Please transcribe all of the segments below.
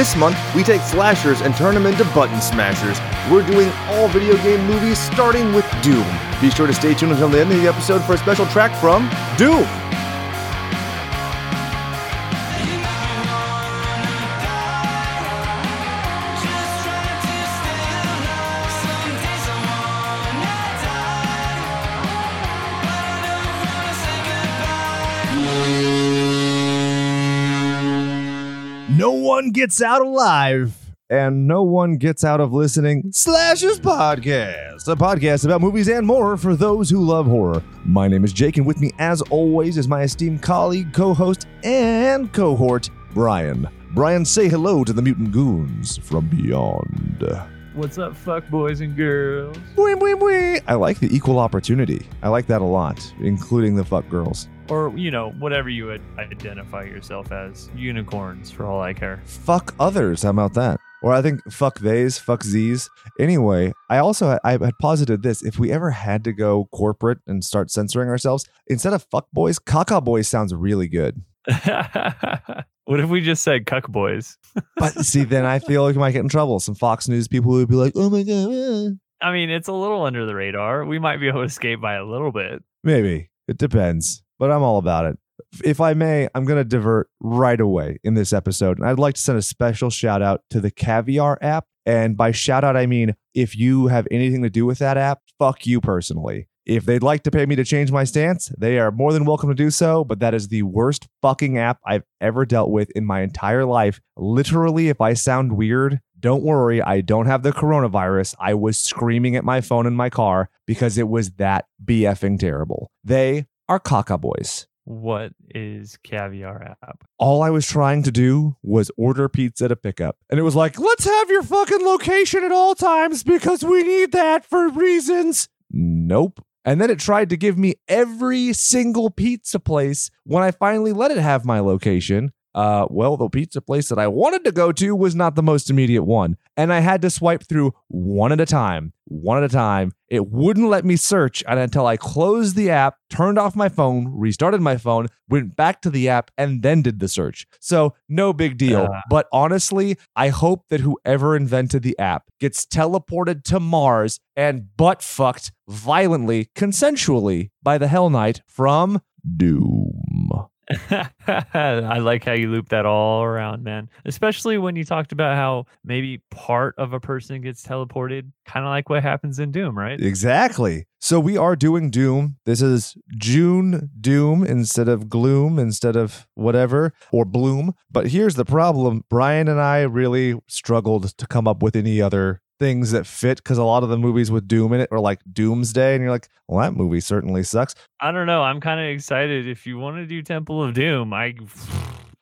This month, we take slashers and turn them into button smashers. We're doing all video game movies starting with Doom. Be sure to stay tuned until the end of the episode for a special track from Doom. One gets out alive. And no one gets out of listening Slashers Podcast, a podcast about movies and more for those who love horror. My name is Jake, and with me, as always, is my esteemed colleague, co host, and cohort, Brian. Brian, say hello to the mutant goons from beyond. What's up, fuck boys and girls? Wee, wee, wee. I like the equal opportunity. I like that a lot, including the fuck girls. Or, you know, whatever you would identify yourself as. Unicorns, for all I care. fuck others. How about that? Or I think fuck theys, fuck z's. Anyway, I also I had posited this: if we ever had to go corporate and start censoring ourselves, instead of fuck boys, caca boys sounds really good. what if we just said cuck boys? But see, then I feel like we might get in trouble. Some Fox News people would be like, "Oh my god, eh." I mean, it's a little under the radar. We might be able to escape by a little bit. maybe it depends." But I'm all about it. If I may, I'm going to divert right away in this episode. And I'd like to send a special shout out to the Caviar app. And by shout out, I mean if you have anything to do with that app, fuck you personally. If they'd like to pay me to change my stance, they are more than welcome to do so. But that is the worst fucking app I've ever dealt with in my entire life. Literally, if I sound weird, don't worry, I don't have the coronavirus. I was screaming at my phone in my car because it was that BFing terrible. They are caca boys. What is Caviar app? All I was trying to do was order pizza to pick up. And it was like, let's have your fucking location at all times because we need that for reasons. Nope. And then it tried to give me every single pizza place when I finally let it have my location. Uh, well, the pizza place that I wanted to go to was not the most immediate one. And I had to swipe through one at a time, one at a time. It wouldn't let me search until I closed the app, turned off my phone, restarted my phone, went back to the app, and then did the search. So, no big deal. Ah. but honestly, I hope that whoever invented the app gets teleported to Mars and butt fucked violently, consensually by the Hell Knight from Doom. I like how you loop that all around, man. Especially when you talked about how maybe part of a person gets teleported, kind of like what happens in Doom, right? Exactly. So we are doing Doom. This is June Doom instead of Gloom, instead of whatever, or Bloom. But here's the problem Brian and I really struggled to come up with any other things that fit because a lot of the movies with Doom in it are like Doomsday. And you're like, well, that movie certainly sucks. I don't know. I'm kind of excited. If you want to do Temple of Doom, I,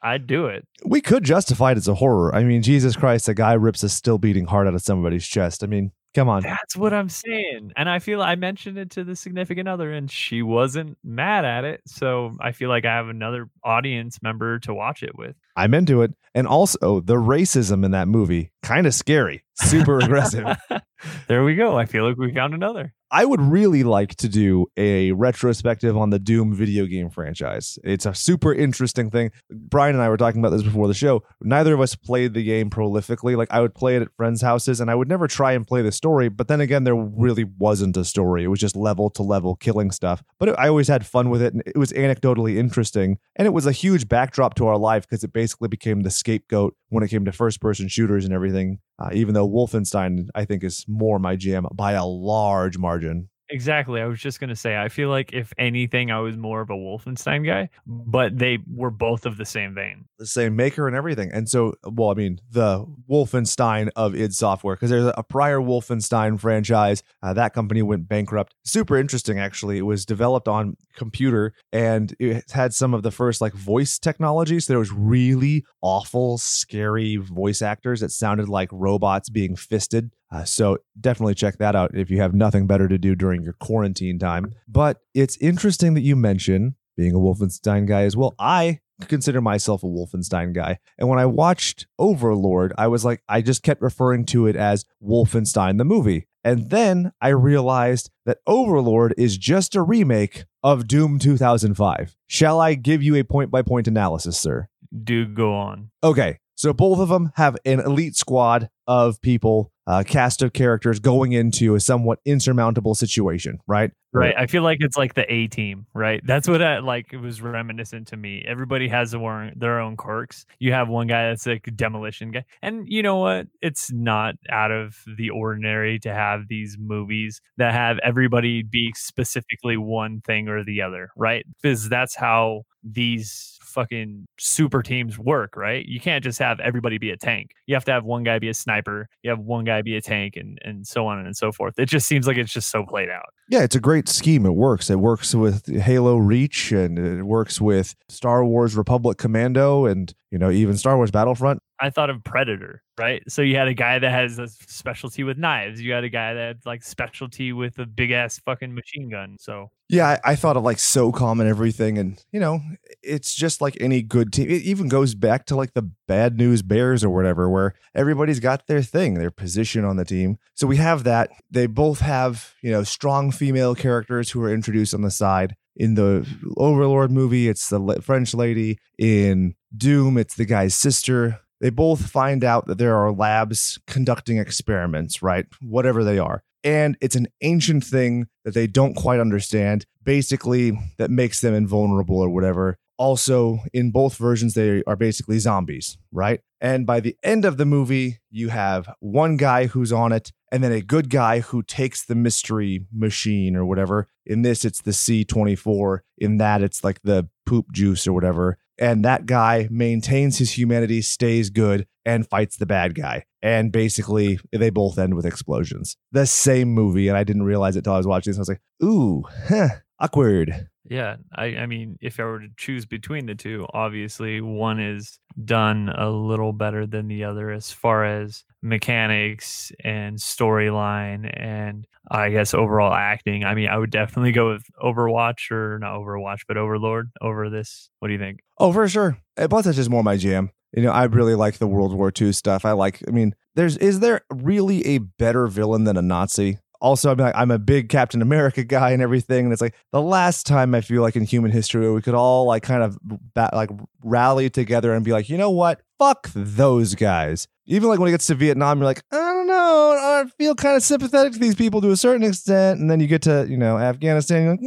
I'd do it. We could justify it as a horror. I mean, Jesus Christ, a guy rips a still beating heart out of somebody's chest. I mean, come on. That's what I'm saying. And I feel I mentioned it to the significant other and she wasn't mad at it. So I feel like I have another audience member to watch it with. I'm into it. And also, oh, the racism in that movie, kind of scary, super aggressive. there we go. I feel like we found another. I would really like to do a retrospective on the Doom video game franchise. It's a super interesting thing. Brian and I were talking about this before the show. Neither of us played the game prolifically. Like I would play it at friends' houses and I would never try and play the story, but then again there really wasn't a story. It was just level to level killing stuff. But it, I always had fun with it and it was anecdotally interesting and it was a huge backdrop to our life because it basically became the scapegoat when it came to first person shooters and everything. Uh, even though Wolfenstein, I think, is more my jam by a large margin. Exactly. I was just going to say, I feel like if anything, I was more of a Wolfenstein guy, but they were both of the same vein. The same maker and everything. And so, well, I mean, the Wolfenstein of id Software, because there's a prior Wolfenstein franchise. Uh, that company went bankrupt. Super interesting, actually. It was developed on computer and it had some of the first like voice technology. So there was really awful, scary voice actors that sounded like robots being fisted. Uh, so definitely check that out if you have nothing better to do during your quarantine time. But it's interesting that you mention being a Wolfenstein guy as well. I consider myself a Wolfenstein guy. And when I watched Overlord, I was like, I just kept referring to it as Wolfenstein the movie. And then I realized that Overlord is just a remake of Doom 2005. Shall I give you a point by point analysis, sir? Do go on. Okay. So both of them have an elite squad of people, uh, cast of characters going into a somewhat insurmountable situation, right? Right. I feel like it's like the A team, right? That's what I like. It was reminiscent to me. Everybody has their, their own quirks. You have one guy that's like demolition guy. And you know what? It's not out of the ordinary to have these movies that have everybody be specifically one thing or the other, right? Because that's how these fucking super teams work, right? You can't just have everybody be a tank. You have to have one guy be a sniper, you have one guy be a tank, and and so on and so forth. It just seems like it's just so played out. Yeah, it's a great scheme. It works. It works with Halo Reach and it works with Star Wars Republic Commando and you know even Star Wars Battlefront. I thought of Predator, right? So you had a guy that has a specialty with knives. You had a guy that had like specialty with a big ass fucking machine gun. So yeah, I, I, thought of like SOCOM and everything, and you know, it's just like any good team. It even goes back to like the Bad News Bears or whatever, where everybody's got their thing, their position on the team. So we have that. They both have you know strong female characters who are introduced on the side. In the Overlord movie, it's the French lady. In Doom, it's the guy's sister they both find out that there are labs conducting experiments, right? Whatever they are. And it's an ancient thing that they don't quite understand, basically, that makes them invulnerable or whatever. Also, in both versions, they are basically zombies, right? And by the end of the movie, you have one guy who's on it, and then a good guy who takes the mystery machine or whatever. In this, it's the C24. In that, it's like the poop juice or whatever and that guy maintains his humanity, stays good, and fights the bad guy. And basically, they both end with explosions. The same movie, and I didn't realize it until I was watching this. I was like, ooh, huh, awkward. Yeah, I, I mean, if I were to choose between the two, obviously one is done a little better than the other as far as mechanics and storyline and I guess overall acting. I mean, I would definitely go with Overwatch or not Overwatch, but Overlord over this. What do you think? Oh, for sure. Eh, Plus, that's just more my jam. You know, I really like the World War II stuff. I like. I mean, there's is there really a better villain than a Nazi? Also I'm like I'm a big Captain America guy and everything, and it's like the last time I feel like in human history we could all like kind of bat, like rally together and be like, you know what, fuck those guys. Even like when it gets to Vietnam, you're like, I don't know, I feel kind of sympathetic to these people to a certain extent, and then you get to you know Afghanistan, you're like,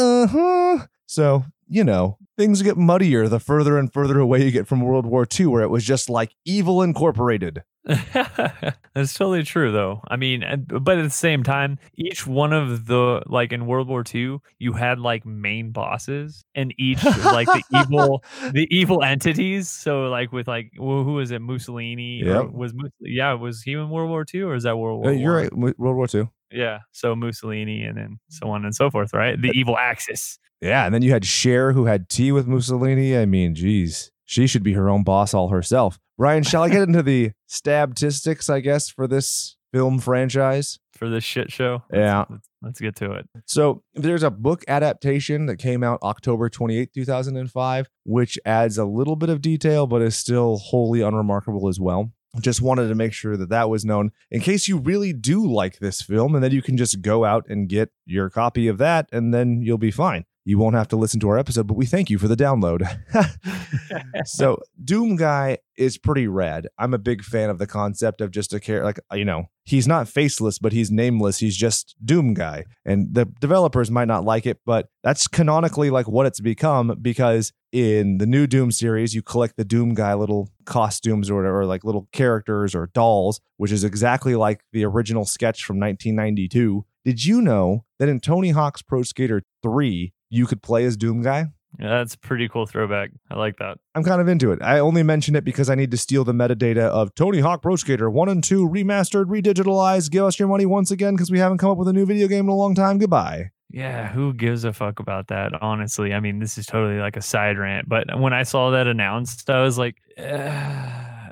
uh huh. So you know, things get muddier the further and further away you get from World War II, where it was just like evil incorporated. That's totally true, though. I mean, but at the same time, each one of the like in World War II, you had like main bosses, and each like the evil, the evil entities. So, like with like who was it, Mussolini? Yeah, was yeah, was he in World War II or is that World War? Uh, you're right, World War II. Yeah, so Mussolini, and then so on and so forth. Right, the evil Axis. Yeah, and then you had Cher, who had tea with Mussolini. I mean, geez, she should be her own boss all herself. Ryan, shall I get into the statistics, I guess, for this film franchise? For this shit show? Yeah. Let's, let's get to it. So there's a book adaptation that came out October 28, 2005, which adds a little bit of detail, but is still wholly unremarkable as well just wanted to make sure that that was known in case you really do like this film and then you can just go out and get your copy of that and then you'll be fine you won't have to listen to our episode, but we thank you for the download. so, Doom Guy is pretty rad. I'm a big fan of the concept of just a character, like, you know, he's not faceless, but he's nameless. He's just Doom Guy. And the developers might not like it, but that's canonically like what it's become because in the new Doom series, you collect the Doom Guy little costumes or whatever, like little characters or dolls, which is exactly like the original sketch from 1992. Did you know that in Tony Hawk's Pro Skater 3, you could play as Doom Guy. Yeah, that's a pretty cool throwback. I like that. I'm kind of into it. I only mention it because I need to steal the metadata of Tony Hawk Pro Skater 1 and 2 remastered, redigitalized. Give us your money once again because we haven't come up with a new video game in a long time. Goodbye. Yeah, who gives a fuck about that? Honestly, I mean, this is totally like a side rant, but when I saw that announced, I was like,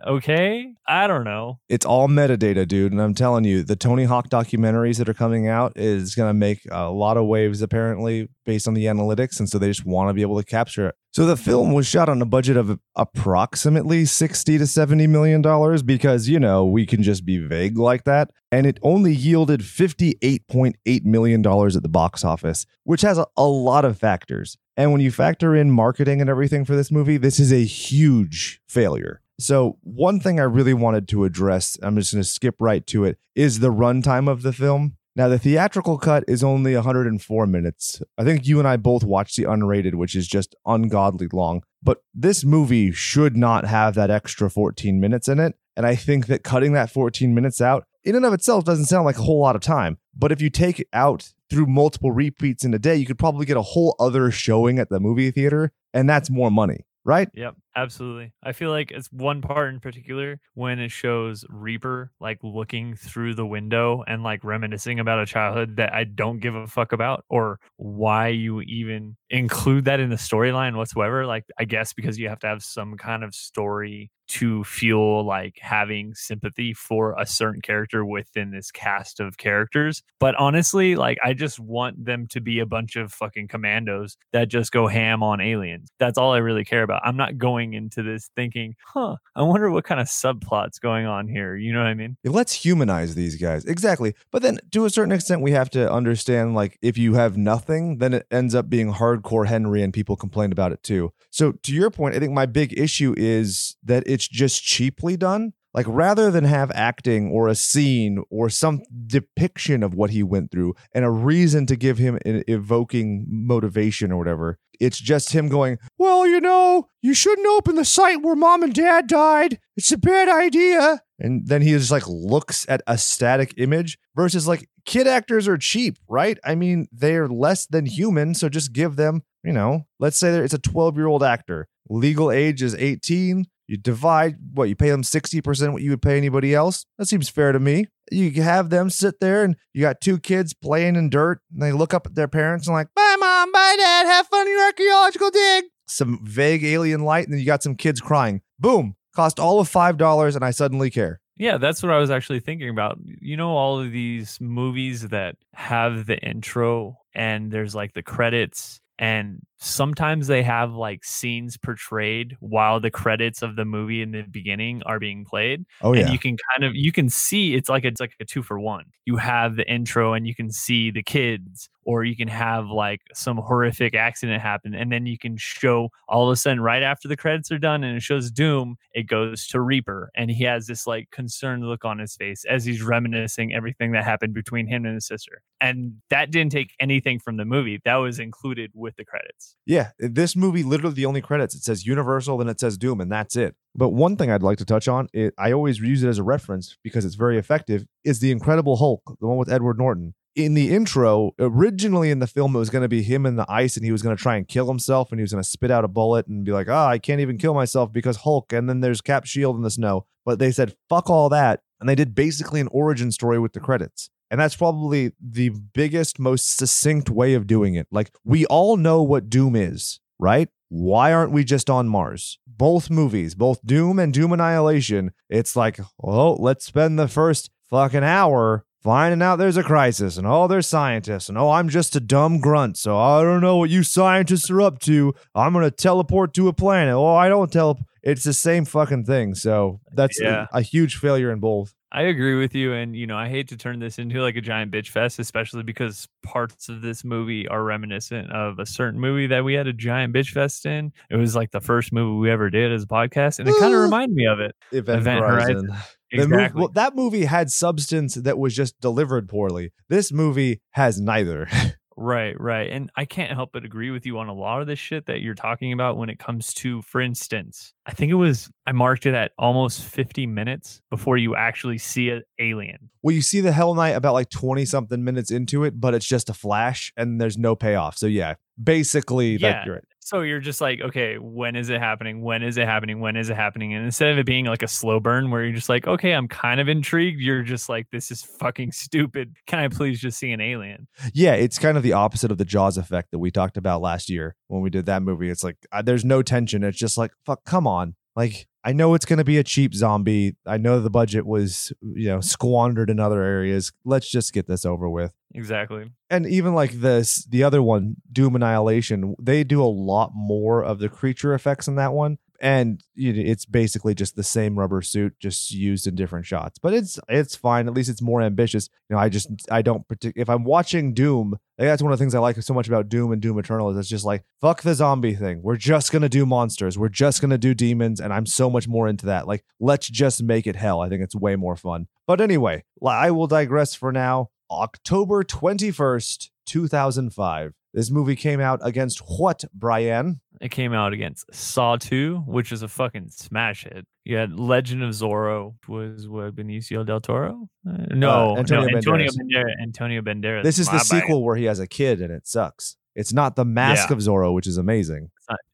okay, I don't know. It's all metadata, dude, and I'm telling you, the Tony Hawk documentaries that are coming out is going to make a lot of waves apparently based on the analytics, and so they just want to be able to capture it. So the film was shot on a budget of approximately 60 to 70 million dollars because, you know, we can just be vague like that, and it only yielded 58.8 million dollars at the box office, which has a, a lot of factors. And when you factor in marketing and everything for this movie, this is a huge failure. So, one thing I really wanted to address, I'm just going to skip right to it, is the runtime of the film. Now, the theatrical cut is only 104 minutes. I think you and I both watched the unrated, which is just ungodly long. But this movie should not have that extra 14 minutes in it. And I think that cutting that 14 minutes out in and of itself doesn't sound like a whole lot of time. But if you take it out through multiple repeats in a day, you could probably get a whole other showing at the movie theater, and that's more money, right? Yep, absolutely. I feel like it's one part in particular when it shows Reaper like looking through the window and like reminiscing about a childhood that I don't give a fuck about or why you even include that in the storyline whatsoever. Like, I guess because you have to have some kind of story to feel like having sympathy for a certain character within this cast of characters. But honestly, like I just want them to be a bunch of fucking commandos that just go ham on aliens. That's all I really care about. I'm not going into this thinking, huh, I wonder what kind of subplots going on here. You know what I mean? Let's humanize these guys. Exactly. But then to a certain extent, we have to understand like if you have nothing, then it ends up being hardcore Henry and people complain about it too. So to your point, I think my big issue is that it's just cheaply done. Like rather than have acting or a scene or some depiction of what he went through and a reason to give him an evoking motivation or whatever, it's just him going, Well, you know, you shouldn't open the site where mom and dad died. It's a bad idea. And then he just like looks at a static image versus like kid actors are cheap, right? I mean, they're less than human. So just give them, you know, let's say it's a 12 year old actor. Legal age is 18. You divide what you pay them 60% what you would pay anybody else. That seems fair to me. You have them sit there and you got two kids playing in dirt and they look up at their parents and like, bye mom, bye dad, have fun in your archaeological dig. Some vague alien light, and then you got some kids crying. Boom. Cost all of five dollars and I suddenly care. Yeah, that's what I was actually thinking about. You know, all of these movies that have the intro and there's like the credits and sometimes they have like scenes portrayed while the credits of the movie in the beginning are being played Oh and yeah. you can kind of you can see it's like it's like a two for one you have the intro and you can see the kids or you can have like some horrific accident happen and then you can show all of a sudden right after the credits are done and it shows doom it goes to reaper and he has this like concerned look on his face as he's reminiscing everything that happened between him and his sister and that didn't take anything from the movie that was included with the credits Yeah, this movie literally the only credits it says Universal, then it says Doom, and that's it. But one thing I'd like to touch on, it, I always use it as a reference because it's very effective, is the Incredible Hulk, the one with Edward Norton. In the intro, originally in the film, it was going to be him in the ice, and he was going to try and kill himself, and he was going to spit out a bullet and be like, "Ah, I can't even kill myself because Hulk." And then there's Cap Shield in the snow. But they said, "Fuck all that," and they did basically an origin story with the credits. And that's probably the biggest, most succinct way of doing it. Like, we all know what Doom is, right? Why aren't we just on Mars? Both movies, both Doom and Doom Annihilation, it's like, oh, let's spend the first fucking hour finding out there's a crisis and oh, there's scientists and oh, I'm just a dumb grunt, so I don't know what you scientists are up to. I'm going to teleport to a planet. Oh, I don't teleport. It's the same fucking thing. So that's a- a huge failure in both. I agree with you. And, you know, I hate to turn this into like a giant bitch fest, especially because parts of this movie are reminiscent of a certain movie that we had a giant bitch fest in. It was like the first movie we ever did as a podcast. And it kind of reminded me of it. Event, Event Horizon. Horizon. Exactly. well, that movie had substance that was just delivered poorly. This movie has neither. Right, right. And I can't help but agree with you on a lot of the shit that you're talking about when it comes to, for instance, I think it was, I marked it at almost 50 minutes before you actually see an alien. well, you see the Hell Knight about like 20 something minutes into it, but it's just a flash and there's no payoff. So, yeah, basically, Yeah. that, you're right. So you're just like, okay, when is it happening? When is it happening? When is it happening? And instead of it being like a slow burn where you're just like, okay, I'm kind of intrigued, you're just like, this is fucking stupid. Can I please just see an alien? Yeah, it's kind of the opposite of the Jaws effect that we talked about last year when we did that movie. It's like uh, there's no tension. It's just like, fuck, come on. Like, I know it's going to be a cheap zombie. I know the budget was, you know, squandered in other areas. Let's just get this over with. Exactly. and even like this the other one doom annihilation they do a lot more of the creature effects in that one and it's basically just the same rubber suit, just used in different shots. But it's it's fine. At least it's more ambitious. You know, I just I don't partic- if I'm watching Doom. Like that's one of the things I like so much about Doom and Doom Eternal is it's just like fuck the zombie thing. We're just gonna do monsters. We're just gonna do demons, and I'm so much more into that. Like let's just make it hell. I think it's way more fun. But anyway, I will digress for now. October 21st, 2005. This movie came out against what, Brian? It came out against Saw 2, which is a fucking smash hit. You had Legend of Zorro, was what Benicio del Toro? Uh, no, Antonio no, Antonio Banderas. Banderas. Antonio Banderas. This is My the bad. sequel where he has a kid and it sucks. It's not the Mask Yeah. of Zorro, which is amazing.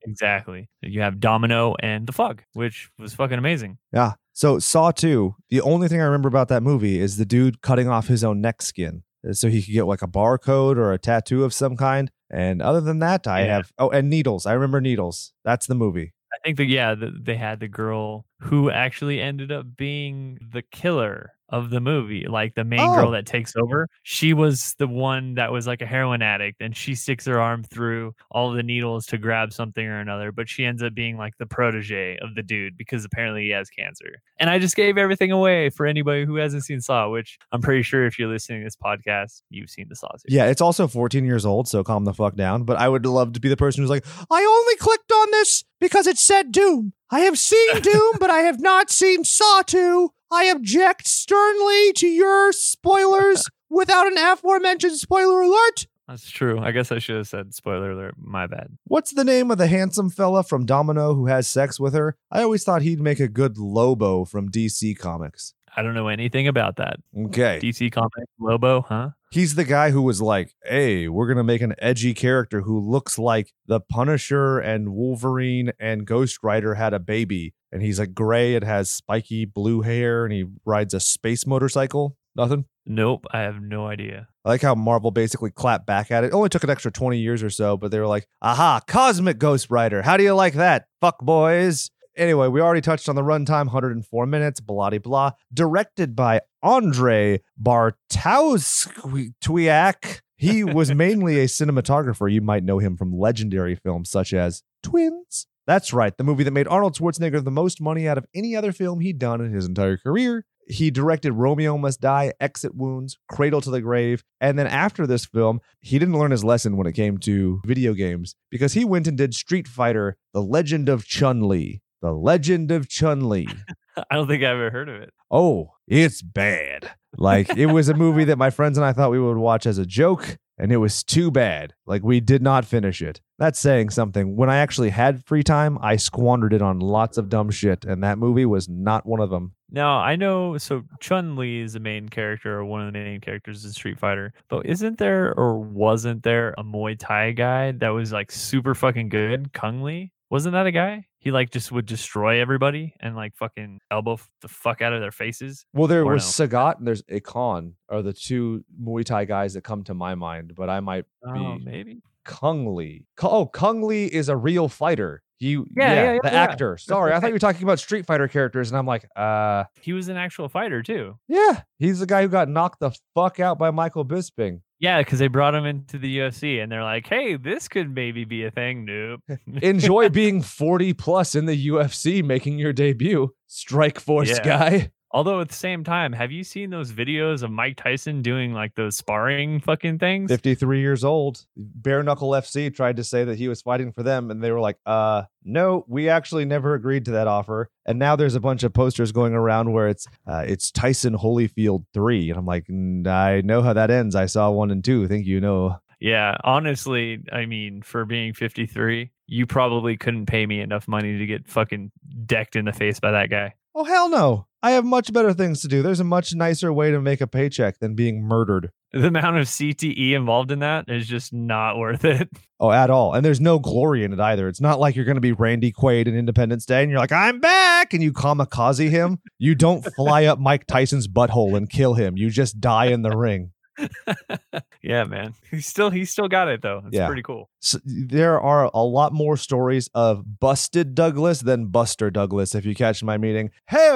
Exactly. You have Domino and The Fog, which was fucking amazing. Yeah. So Saw 2, the only thing I remember about that movie is the dude cutting off his own neck skin uh, Uh, so he could get like a barcode or a tattoo of some kind. And other than that, I Yeah. have oh, and needles. I remember needles. That's the movie. I think that yeah, the, they had the girl who actually ended up being the killer of the movie, like the main Oh. girl that takes over. She was the one that was like a heroin addict, and she sticks her arm through all the needles to grab something or another. But she ends up being like the protege of the dude because apparently he has cancer. And I just gave everything away for anybody who hasn't seen Saw, which I'm pretty sure if you're listening to this podcast, you've seen the Saw series. Yeah, it's also 14 years old, so calm the fuck down. But I would love to be the person who's like, I only clicked on this because it said Doom. I have seen Doom, but I have not seen Saw 2. I object sternly to your spoilers without an aforementioned spoiler alert. That's true. I guess I should have said spoiler alert. My bad. What's the name of the handsome fella from Domino who has sex with her? I always thought he'd make a good Lobo from DC Comics. I don't know anything about that. Okay. DC Comics Lobo, huh? He's the guy who was like, hey, we're going to make an edgy character who looks like the Punisher and Wolverine and Ghost Rider had a baby. And he's like gray and has spiky blue hair and he rides a space motorcycle. Nothing. Nope, I have no idea. I like how Marvel basically clapped back at it. It only took an extra 20 years or so, but they were like, aha, Cosmic Ghost Rider. How do you like that? Fuck boys. Anyway, we already touched on the runtime, 104 minutes, blah de blah. Directed by Andre Bartowskiak. He was mainly a cinematographer. You might know him from legendary films such as Twins. That's right, the movie that made Arnold Schwarzenegger the most money out of any other film he'd done in his entire career. He directed Romeo Must Die, Exit Wounds, Cradle to the Grave. And then after this film, he didn't learn his lesson when it came to video games because he went and did Street Fighter, The Legend of Chun Li. The Legend of Chun Li. I don't think I ever heard of it. Oh, it's bad. Like it was a movie that my friends and I thought we would watch as a joke, and it was too bad. Like we did not finish it. That's saying something. When I actually had free time, I squandered it on lots of dumb shit, and that movie was not one of them. Now I know so Chun Li is the main character or one of the main characters in Street Fighter, but isn't there or wasn't there a Muay Thai guy that was like super fucking good? Cung Le? Wasn't that a guy? He like just would destroy everybody and like fucking elbow f- the fuck out of their faces. Well, there Or was no. Sagat and there's Ikan are the two Muay Thai guys that come to my mind, but I might Oh, be maybe. Cung Le. Ku- Oh, Cung Le is a real fighter. You, Yeah, yeah, yeah, the yeah. actor. Sorry, I thought you were talking about Street Fighter characters, and I'm like, uh, He was an actual fighter too. yeah, he's the guy who got knocked the fuck out by Michael Bisping. Yeah, because they brought him into the UFC and they're like, hey, this could maybe be a thing. Nope. Enjoy being 40 plus in the UFC, making your debut. Strikeforce Yeah. guy. Although at the same time, have you seen those videos of Mike Tyson doing like those sparring fucking things? 53 years old. Bare Knuckle FC tried to say that he was fighting for them, and they were like, uh, no, we actually never agreed to that offer. And now there's a bunch of posters going around where it's uh, it's Tyson Holyfield 3. And I'm like, "Mm, I know how that ends. I saw one and two. Think you know. Yeah, honestly, I mean, for being 53, you probably couldn't pay me enough money to get fucking decked in the face by that guy. Oh, hell no. I have much better things to do. There's a much nicer way to make a paycheck than being murdered. The amount of CTE involved in that is just not worth it. Oh, at all. And there's no glory in it either. It's not like you're going to be Randy Quaid in Independence Day and you're like, I'm back. And you kamikaze him. You don't fly up Mike Tyson's butthole and kill him. You just die in the ring. yeah, man. He's still he's still got it though. It's Yeah. pretty cool. So there are a lot more stories of busted Douglas than Buster Douglas, if you catch my meaning. Hey,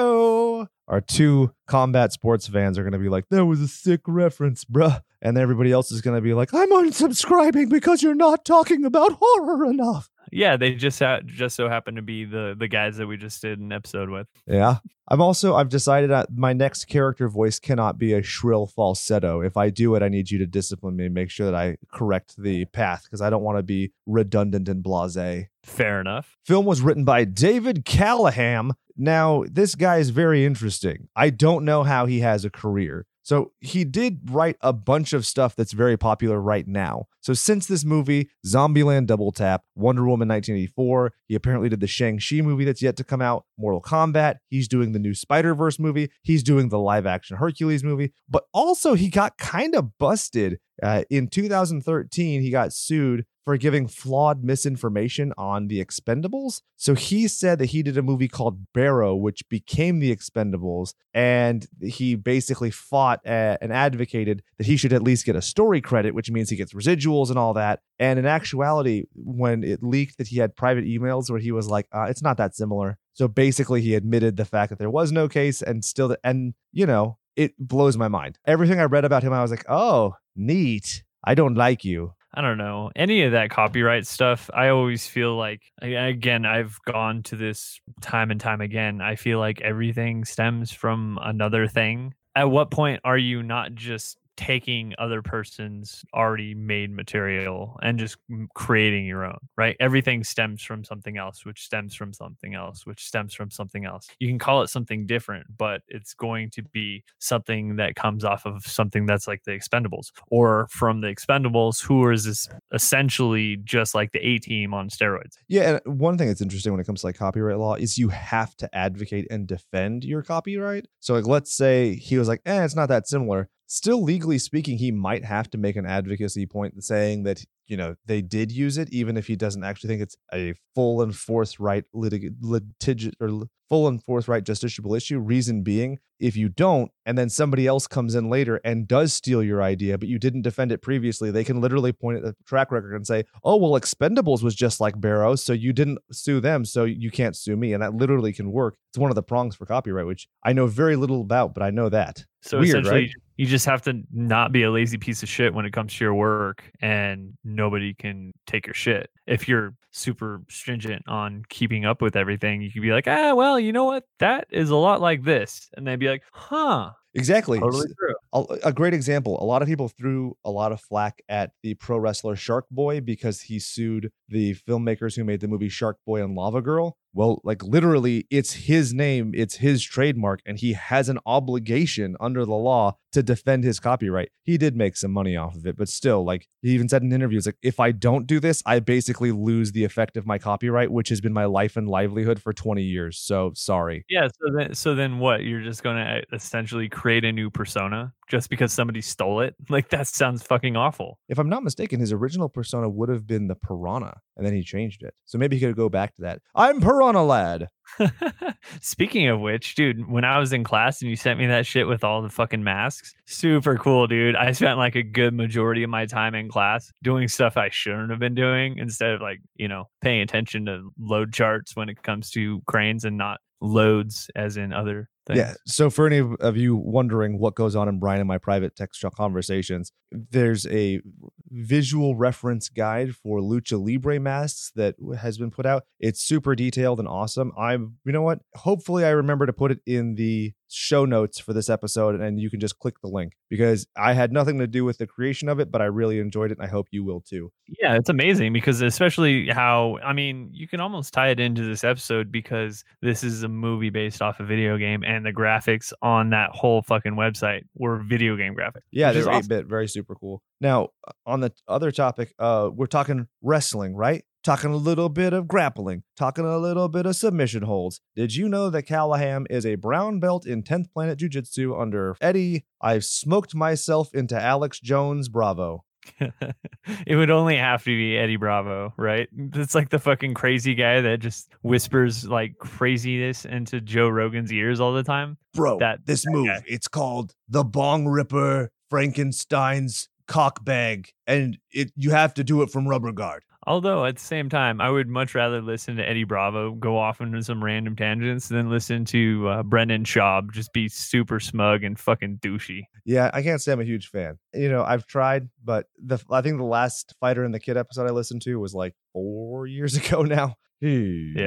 our two combat sports fans are going to be like, that was a sick reference, bruh. And everybody else is going to be like, I'm unsubscribing because you're not talking about horror enough. Yeah, they just ha- just so happen to be the the guys that we just did an episode with. Yeah. I'm also I've decided that my next character voice cannot be a shrill falsetto. If I do it, I need you to discipline me and make sure that I correct the path because I don't want to be redundant and blasé. Fair enough. Film was written by David Callaham. Now, this guy is very interesting. I don't know how he has a career. So he did write a bunch of stuff that's very popular right now. So since this movie, Zombieland Double Tap, Wonder Woman 1984, he apparently did the Shang-Chi movie that's yet to come out, Mortal Kombat, he's doing the new Spider-Verse movie, he's doing the live action Hercules movie, but also he got kind of busted. Uh, in 2013, he got sued for giving flawed misinformation on the Expendables. So he said that he did a movie called Barrow, which became the Expendables, and he basically fought uh, and advocated that he should at least get a story credit, which means he gets residuals and all that. And in actuality, when it leaked that he had private emails where he was like, uh, "It's not that similar," so basically he admitted the fact that there was no case, and still, that, and you know, it blows my mind. Everything I read about him, I was like, "Oh, neat." I don't like you. I don't know any of that copyright stuff. I always feel like again I've gone to this time and time again. I feel like everything stems from another thing. At what point are you not just taking other person's already made material and just creating your own, right? Everything stems from something else, which stems from something else, which stems from something else. You can call it something different, but it's going to be something that comes off of something that's like the Expendables or from the Expendables, who is essentially just like the A team on steroids. Yeah. And one thing that's interesting when it comes to like copyright law is you have to advocate and defend your copyright. So, like, let's say he was like, eh, it's not that similar still legally speaking, he might have to make an advocacy point saying that you know they did use it, even if he doesn't actually think it's a full and forthright litig- litig- or full and forthright justiciable issue. Reason being, if you don't, and then somebody else comes in later and does steal your idea, but you didn't defend it previously, they can literally point at the track record and say, "Oh, well, Expendables was just like Barrows, so you didn't sue them, so you can't sue me," and that literally can work. It's one of the prongs for copyright, which I know very little about, but I know that. So Weird, essentially, right? You just have to not be a lazy piece of shit when it comes to your work, and nobody can take your shit. If you're super stringent on keeping up with everything, you could be like, ah, well, you know what? That is a lot like this. And they'd be like, huh. Exactly. Totally true. A, great example. A lot of people threw a lot of flack at the pro wrestler Shark Boy because he sued the filmmakers who made the movie Shark Boy and Lava Girl. Well, like literally, it's his name, it's his trademark, and he has an obligation under the law to defend his copyright. He did make some money off of it, but still, like he even said in interviews, like if I don't do this, I basically lose the effect of my copyright, which has been my life and livelihood for 20 years. So sorry. Yeah. So then, so then what? You're just going to eh, essentially create a new persona just because somebody stole it? Like that sounds fucking awful. If I'm not mistaken, his original persona would have been the piranha, and then he changed it. So maybe he could go back to that. I'm Piranha Lad. Speaking of which, dude, when I was in class and you sent me that shit with all the fucking masks, super cool, dude. I spent like a good majority of my time in class doing stuff I shouldn't have been doing instead of like, you know, paying attention to load charts when it comes to cranes and not loads as in other things. Yeah. So for any of you wondering what goes on in Brian and my private text conversations, there's a visual reference guide for lucha libre masks that has been put out. It's super detailed and awesome. I'm you know what? Hopefully I remember to put it in the show notes for this episode and you can just click the link because I had nothing to do with the creation of it, but I really enjoyed it and I hope you will too. Yeah, it's amazing because especially how I mean, you can almost tie it into this episode because this is a movie based off a video game and the graphics on that whole fucking website were video game graphics. Yeah, they're 8 awesome. bit, very super cool. Now, on the other topic, uh, we're talking wrestling, right? Talking a little bit of grappling, talking a little bit of submission holds. Did you know that Callaham is a brown belt in 10th Planet Jiu Jitsu under Eddie? I've smoked myself into Alex Jones Bravo. it would only have to be Eddie Bravo, right? It's like the fucking crazy guy that just whispers like craziness into Joe Rogan's ears all the time. Bro, that this that move, guy. it's called the Bong Ripper Frankenstein's cock bag, and it you have to do it from rubber guard. Although at the same time, I would much rather listen to Eddie Bravo go off into some random tangents than listen to uh, Brendan Schaub just be super smug and fucking douchey. Yeah, I can't say I'm a huge fan. You know, I've tried, but the I think the last Fighter and the Kid episode I listened to was like four years ago now. Yeah.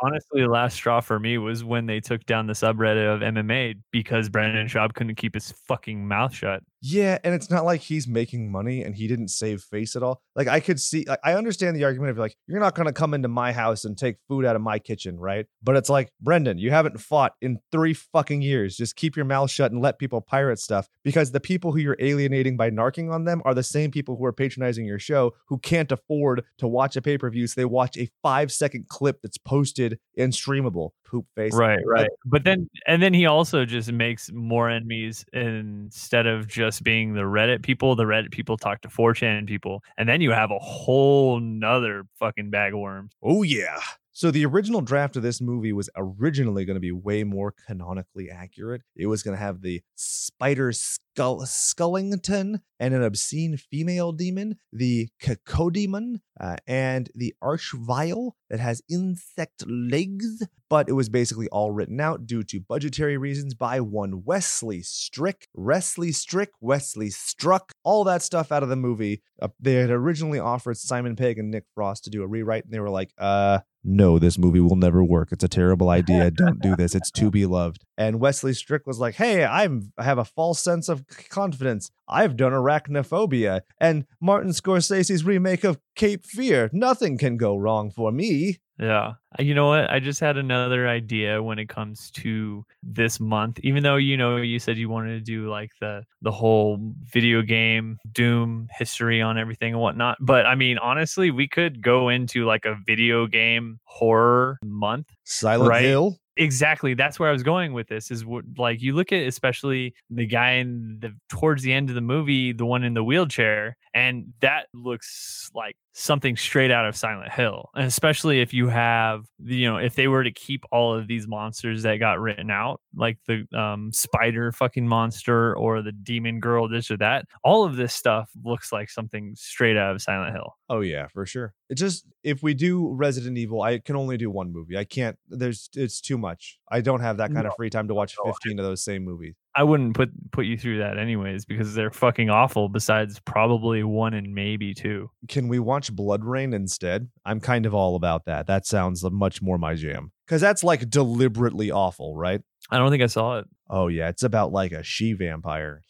Honestly, the last straw for me was when they took down the subreddit of MMA because Brendan Schaub couldn't keep his fucking mouth shut. Yeah, and it's not like he's making money and he didn't save face at all. Like I could see, like, I understand the argument of like you're not going to come into my house and take food out of my kitchen, right? But it's like Brendan, you haven't fought in three fucking years. Just keep your mouth shut and let people pirate stuff because the people who you're alienating by narking on them are the same people who are patronizing your show who can't afford to watch a pay per view, so they watch a five second clip that's posted and streamable. Poop face, Right, right. But then and then he also just makes more enemies instead of just being the Reddit people. The Reddit people talk to 4chan people, and then you have a whole nother fucking bag of worms. Oh yeah. So the original draft of this movie was originally going to be way more canonically accurate. It was going to have the spider skull Skullington and an obscene female demon, the Cacodemon, uh, and the Archvile that has insect legs. But it was basically all written out due to budgetary reasons by one Wesley Strick. Wesley Strick, Wesley Struck, all that stuff out of the movie. Uh, they had originally offered Simon Pegg and Nick Frost to do a rewrite, and they were like, uh, no, this movie will never work. It's a terrible idea. Don't do this. It's too beloved. And Wesley Strick was like, "Hey, I'm I have a false sense of confidence. I've done arachnophobia and Martin Scorsese's remake of Cape Fear. Nothing can go wrong for me." Yeah. Uh, You know what? I just had another idea when it comes to this month. Even though you know you said you wanted to do like the the whole video game Doom history on everything and whatnot. But I mean, honestly, we could go into like a video game horror month. Silent Right. Hill. Exactly. That's where I was going with this. Is what like you look at especially the guy in the towards the end of the movie, the one in the wheelchair, and that looks like something straight out of Silent Hill. And especially if you have you know, if they were to keep all of these monsters that got written out, like the um spider fucking monster or the demon girl, this or that, all of this stuff looks like something straight out of Silent Hill. Oh yeah, for sure. It just if we do Resident Evil, I can only do one movie. I can't. There's it's too much. I don't have that kind of free time to watch no, 15 of those same movies. I wouldn't put put you through that anyways because they're fucking awful. Besides probably one and maybe two. Can we watch BloodRayne instead? I'm kind of all about that. That sounds much more my jam. Cuz that's like deliberately awful, right? I don't think I saw it. Oh yeah, it's about like a she vampire.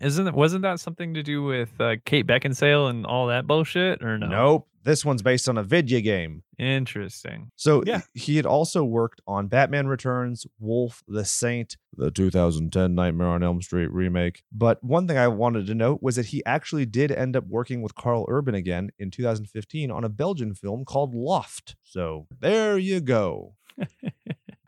Isn't it? Wasn't that something to do with uh, Kate Beckinsale and all that bullshit? Or no? Nope. This one's based on a video game. Interesting. So Yeah. he had also worked on Batman Returns, Wolf, The Saint, the 2010 Nightmare on Elm Street remake. But one thing I wanted to note was that he actually did end up working with Karl Urban again in 2015 on a Belgian film called Loft. So there you go.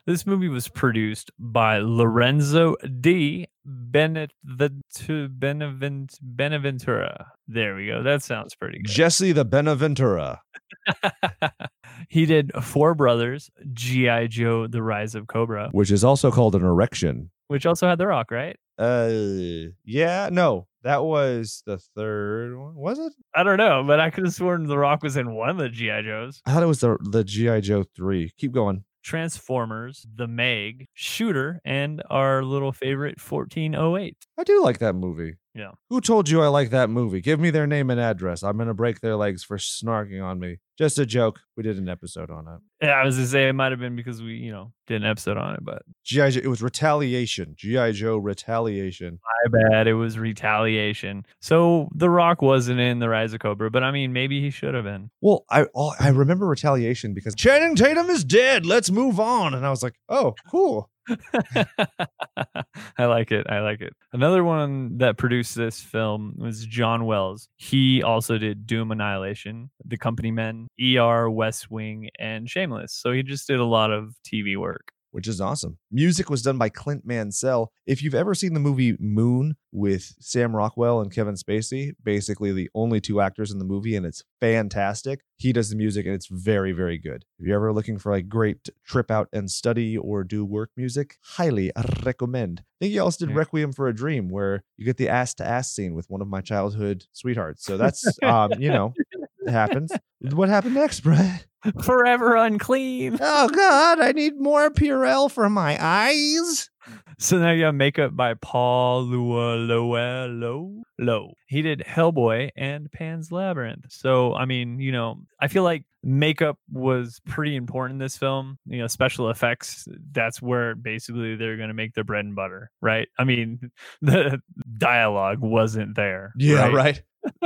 This movie was produced by Lorenzo D. Beneventu- Benevent- Beneventura. There we go. That sounds pretty good. Jesse the Benaventura. he did Four Brothers, G.I. Joe, The Rise of Cobra, which is also called an erection. which also had The Rock, right? Uh, yeah, no, that was the third one. Was it? I don't know, but I could have sworn The Rock was in one of the G.I. Joes. I thought it was the the GI Joe three. Keep going. Transformers, The Meg, Shooter, and our little favorite 1408. I do like that movie. Yeah. Who told you I like that movie? Give me their name and address. I'm gonna break their legs for snarking on me. Just a joke. We did an episode on it. Yeah, I was gonna say it might have been because we, you know, did an episode on it, but GI Joe. It was retaliation. GI Joe retaliation. my bad. It was retaliation. So The Rock wasn't in The Rise of Cobra, but I mean, maybe he should have been. Well, I I remember retaliation because Channing Tatum is dead. Let's move on. And I was like, oh, cool. I like it. I like it. Another one that produced this film was John Wells. He also did Doom Annihilation, The Company Men, ER, West Wing, and Shameless. So he just did a lot of TV work. which is awesome. Music was done by Clint Mansell. If you've ever seen the movie Moon with Sam Rockwell and Kevin Spacey, basically the only two actors in the movie, and it's fantastic. He does the music and it's very, very good. If you're ever looking for like great trip out and study or do work music, highly recommend. I think he also did Yeah. Requiem for a Dream, where you get the ass to ass scene with one of my childhood sweethearts. So that's, um, you know, happens. what happened next, Brett? Forever unclean. Oh God, I need more Purell for my eyes. So now you have makeup by Paul Luello. Low. He did Hellboy and Pan's Labyrinth. So I mean, you know, I feel like makeup was pretty important in this film. You know, special effects. That's where basically they're going to make their bread and butter, right? I mean, the dialogue wasn't there. Yeah, right. right.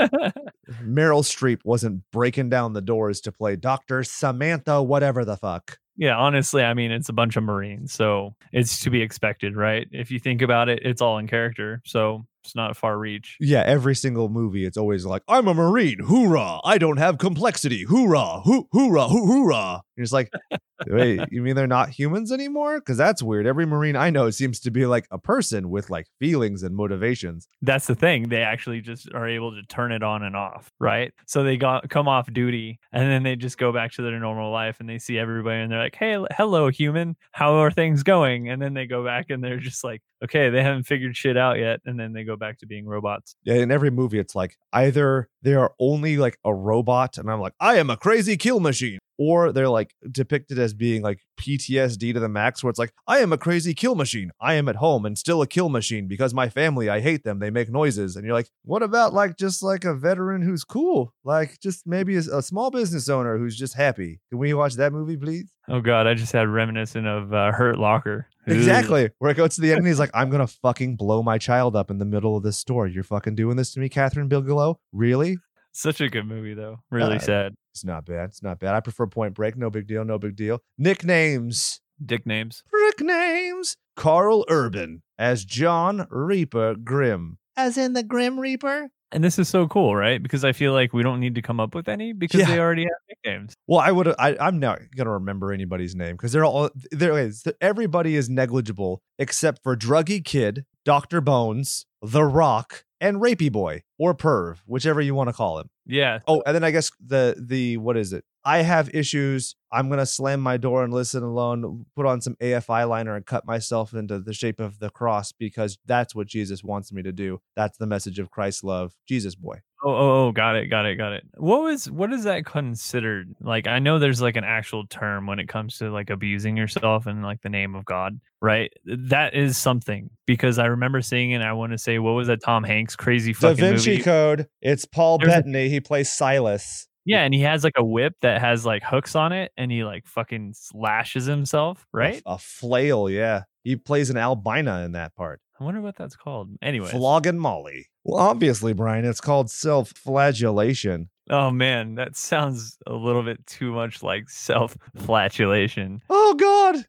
Meryl Streep wasn't breaking down the doors to play Dr. Samantha, whatever the fuck. Yeah, honestly, I mean, it's a bunch of Marines, so it's to be expected, right? If you think about it, it's all in character, so it's not far reach. Yeah, every single movie, it's always like, I'm a Marine, hoorah! I don't have complexity, hoorah, hoo- hoorah, hoo- hoorah. And it's like, wait, you mean they're not humans anymore? Because that's weird. Every Marine I know seems to be like a person with like feelings and motivations. That's the thing; they actually just are able to turn it on and off, right? So they got come off duty, and then they just go back to their normal life, and they see everybody, and they're like, "Hey, hello, human, how are things going?" And then they go back, and they're just like, "Okay, they haven't figured shit out yet," and then they go back to being robots. Yeah, in every movie, it's like either they are only like a robot, and I'm like, I am a crazy kill machine, or they're like depicted as being like PTSD to the max, where it's like, I am a crazy kill machine. I am at home and still a kill machine because my family, I hate them. They make noises. And you're like, what about like just like a veteran who's cool? Like just maybe a, a small business owner who's just happy. Can we watch that movie, please? Oh God, I just had reminiscent of uh, Hurt Locker. Exactly. Where it goes to the end and he's like, I'm going to fucking blow my child up in the middle of this store. You're fucking doing this to me, Kathryn Bigelow? Really? Such a good movie, though. Really Uh, sad. It's not bad. It's not bad. I prefer Point Break. No big deal. No big deal. Nicknames. Dick names. Nicknames. Karl Urban as John Reaper Grimm. As in the Grim Reaper? And this is so cool, right? Because I feel like we don't need to come up with any because they already have nicknames. Well, I would. I, I'm not gonna remember anybody's name because they're all. There is everybody is negligible except for Druggy Kid, Doctor Bones, The Rock, and Rapey Boy or Perv, whichever you want to call him. Yeah. Oh, and then I guess the the what is it? I have issues. I'm gonna slam my door and listen alone. Put on some AFI liner and cut myself into the shape of the cross because that's what Jesus wants me to do. That's the message of Christ's love. Jesus boy. Oh, oh, oh, got it, got it, got it. What was what is that considered? Like I know there's like an actual term when it comes to like abusing yourself and like the name of God, right? That is something because I remember seeing it. I want to say what was that Tom Hanks crazy fucking Vinci Code. It's Paul There's a- Bettany. He plays Silas. Yeah, and he has like a whip that has like hooks on it, and he like fucking slashes himself, A- right? A, flail. Yeah. He plays an albina in that part. I wonder what that's called. Anyway, Flogging Molly. Well, obviously, Brian, it's called self flagellation. oh man, that sounds a little bit too much like self-flatulation. Oh God.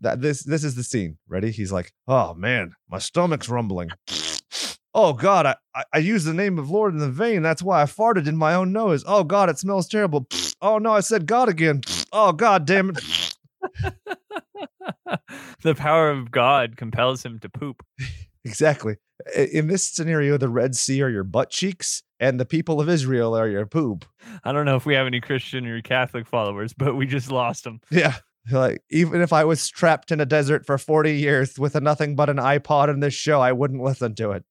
That this this is the scene. Ready? He's like, oh man, my stomach's rumbling. Oh God, I, I, I used the name of Lord in the vain. That's why I farted in my own nose. Oh God, it smells terrible. Oh no, I said God again. Oh God damn it. the power of God compels him to poop. Exactly. In this scenario, the Red Sea are your butt cheeks, and the people of Israel are your poop. I don't know if we have any Christian or Catholic followers, but we just lost them. Yeah. Like, even if I was trapped in a desert for 40 years with a nothing but an iPod and this show, I wouldn't listen to it.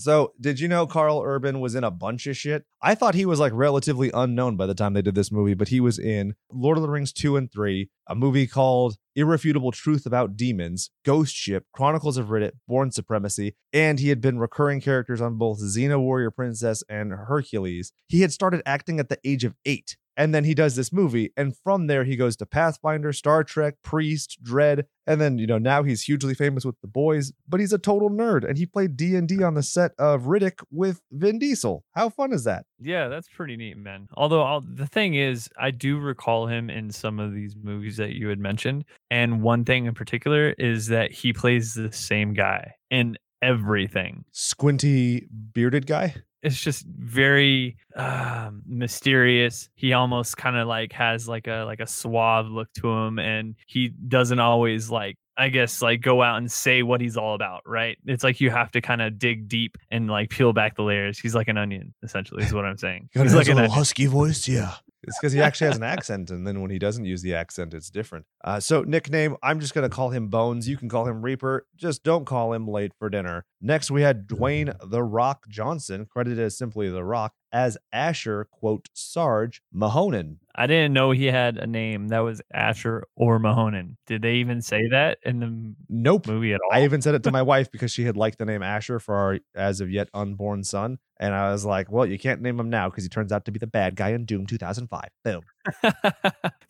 So, did you know Karl Urban was in a bunch of shit? I thought he was like relatively unknown by the time they did this movie, but he was in Lord of the Rings 2 and 3, a movie called Irrefutable Truth About Demons, Ghost Ship, Chronicles of Riddick, Bourne Supremacy, and he had been recurring characters on both Xena Warrior Princess and Hercules. He had started acting at the age of eight. And then he does this movie, and from there he goes to Pathfinder, Star Trek, Priest, Dredd, and then you know now he's hugely famous with the boys. But he's a total nerd, and he played D and D on the set of Riddick with Vin Diesel. How fun is that? Yeah, that's pretty neat, man. Although I'll, the thing is, I do recall him in some of these movies that you had mentioned, and one thing in particular is that he plays the same guy in everything. Squinty bearded guy. It's just very um, mysterious. He almost kind of like has like a like a suave look to him, and he doesn't always like I guess like go out and say what he's all about, right? It's like you have to kind of dig deep and like peel back the layers. He's like an onion, essentially, is what I'm saying. He's like an onion. husky voice, yeah. It's because he actually has an accent, and then when he doesn't use the accent, it's different. Uh, so nickname, I'm just gonna call him Bones. You can call him Reaper. Just don't call him late for dinner. Next, we had Dwayne The Rock Johnson, credited as simply The Rock, as Asher, quote, Sarge Mahonin. I didn't know he had a name that was Asher or Mahonin. Did they even say that in the Nope. movie at all? I even said it to my wife because she had liked the name Asher for our as of yet unborn son. And I was like, well, you can't name him now because he turns out to be the bad guy in Doom 2005. Boom.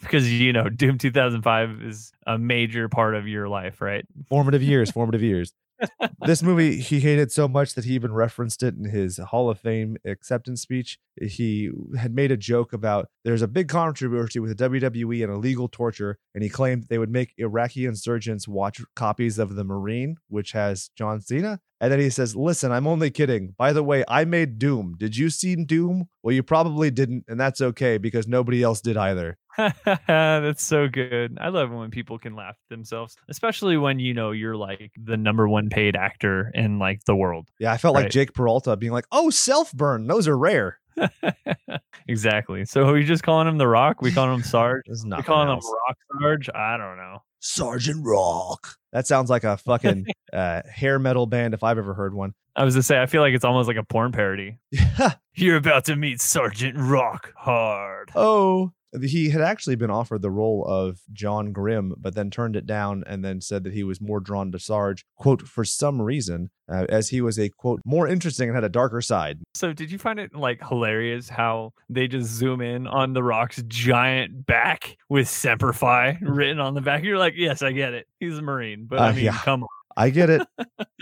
because you know Doom 2005 is a major part of your life, right? Formative years, formative years. This movie he hated so much that he even referenced it in his Hall of Fame acceptance speech. He had made a joke about there's a big controversy with the WWE and illegal torture, and he claimed they would make Iraqi insurgents watch copies of The Marine, which has John Cena. And then he says, Listen, I'm only kidding. By the way, I made Doom. Did you see Doom? Well, you probably didn't, and that's okay because nobody else did either. That's so good. I love when people can laugh at themselves, especially when you know you're like the number one paid actor in like the world. Yeah, I felt like Jake Peralta being like, Oh, self burn. Those are rare. exactly. So are we just calling him the Rock? We calling him Sarge? We calling him Rock Sarge? I don't know. Sergeant Rock. That sounds like a fucking uh, hair metal band if I've ever heard one. I was to say, I feel like it's almost like a porn parody. Yeah. You're about to meet Sergeant Rock Hard. Oh. He had actually been offered the role of John Grimm, but then turned it down and then said that he was more drawn to Sarge, quote, for some reason, uh, as he was a, quote, more interesting and had a darker side. So did you find it like hilarious how they just zoom in on the Rock's giant back with Semper Fi written on the back? You're like, yes, I get it. He's a Marine, but I Uh, mean, yeah. come on. I get it.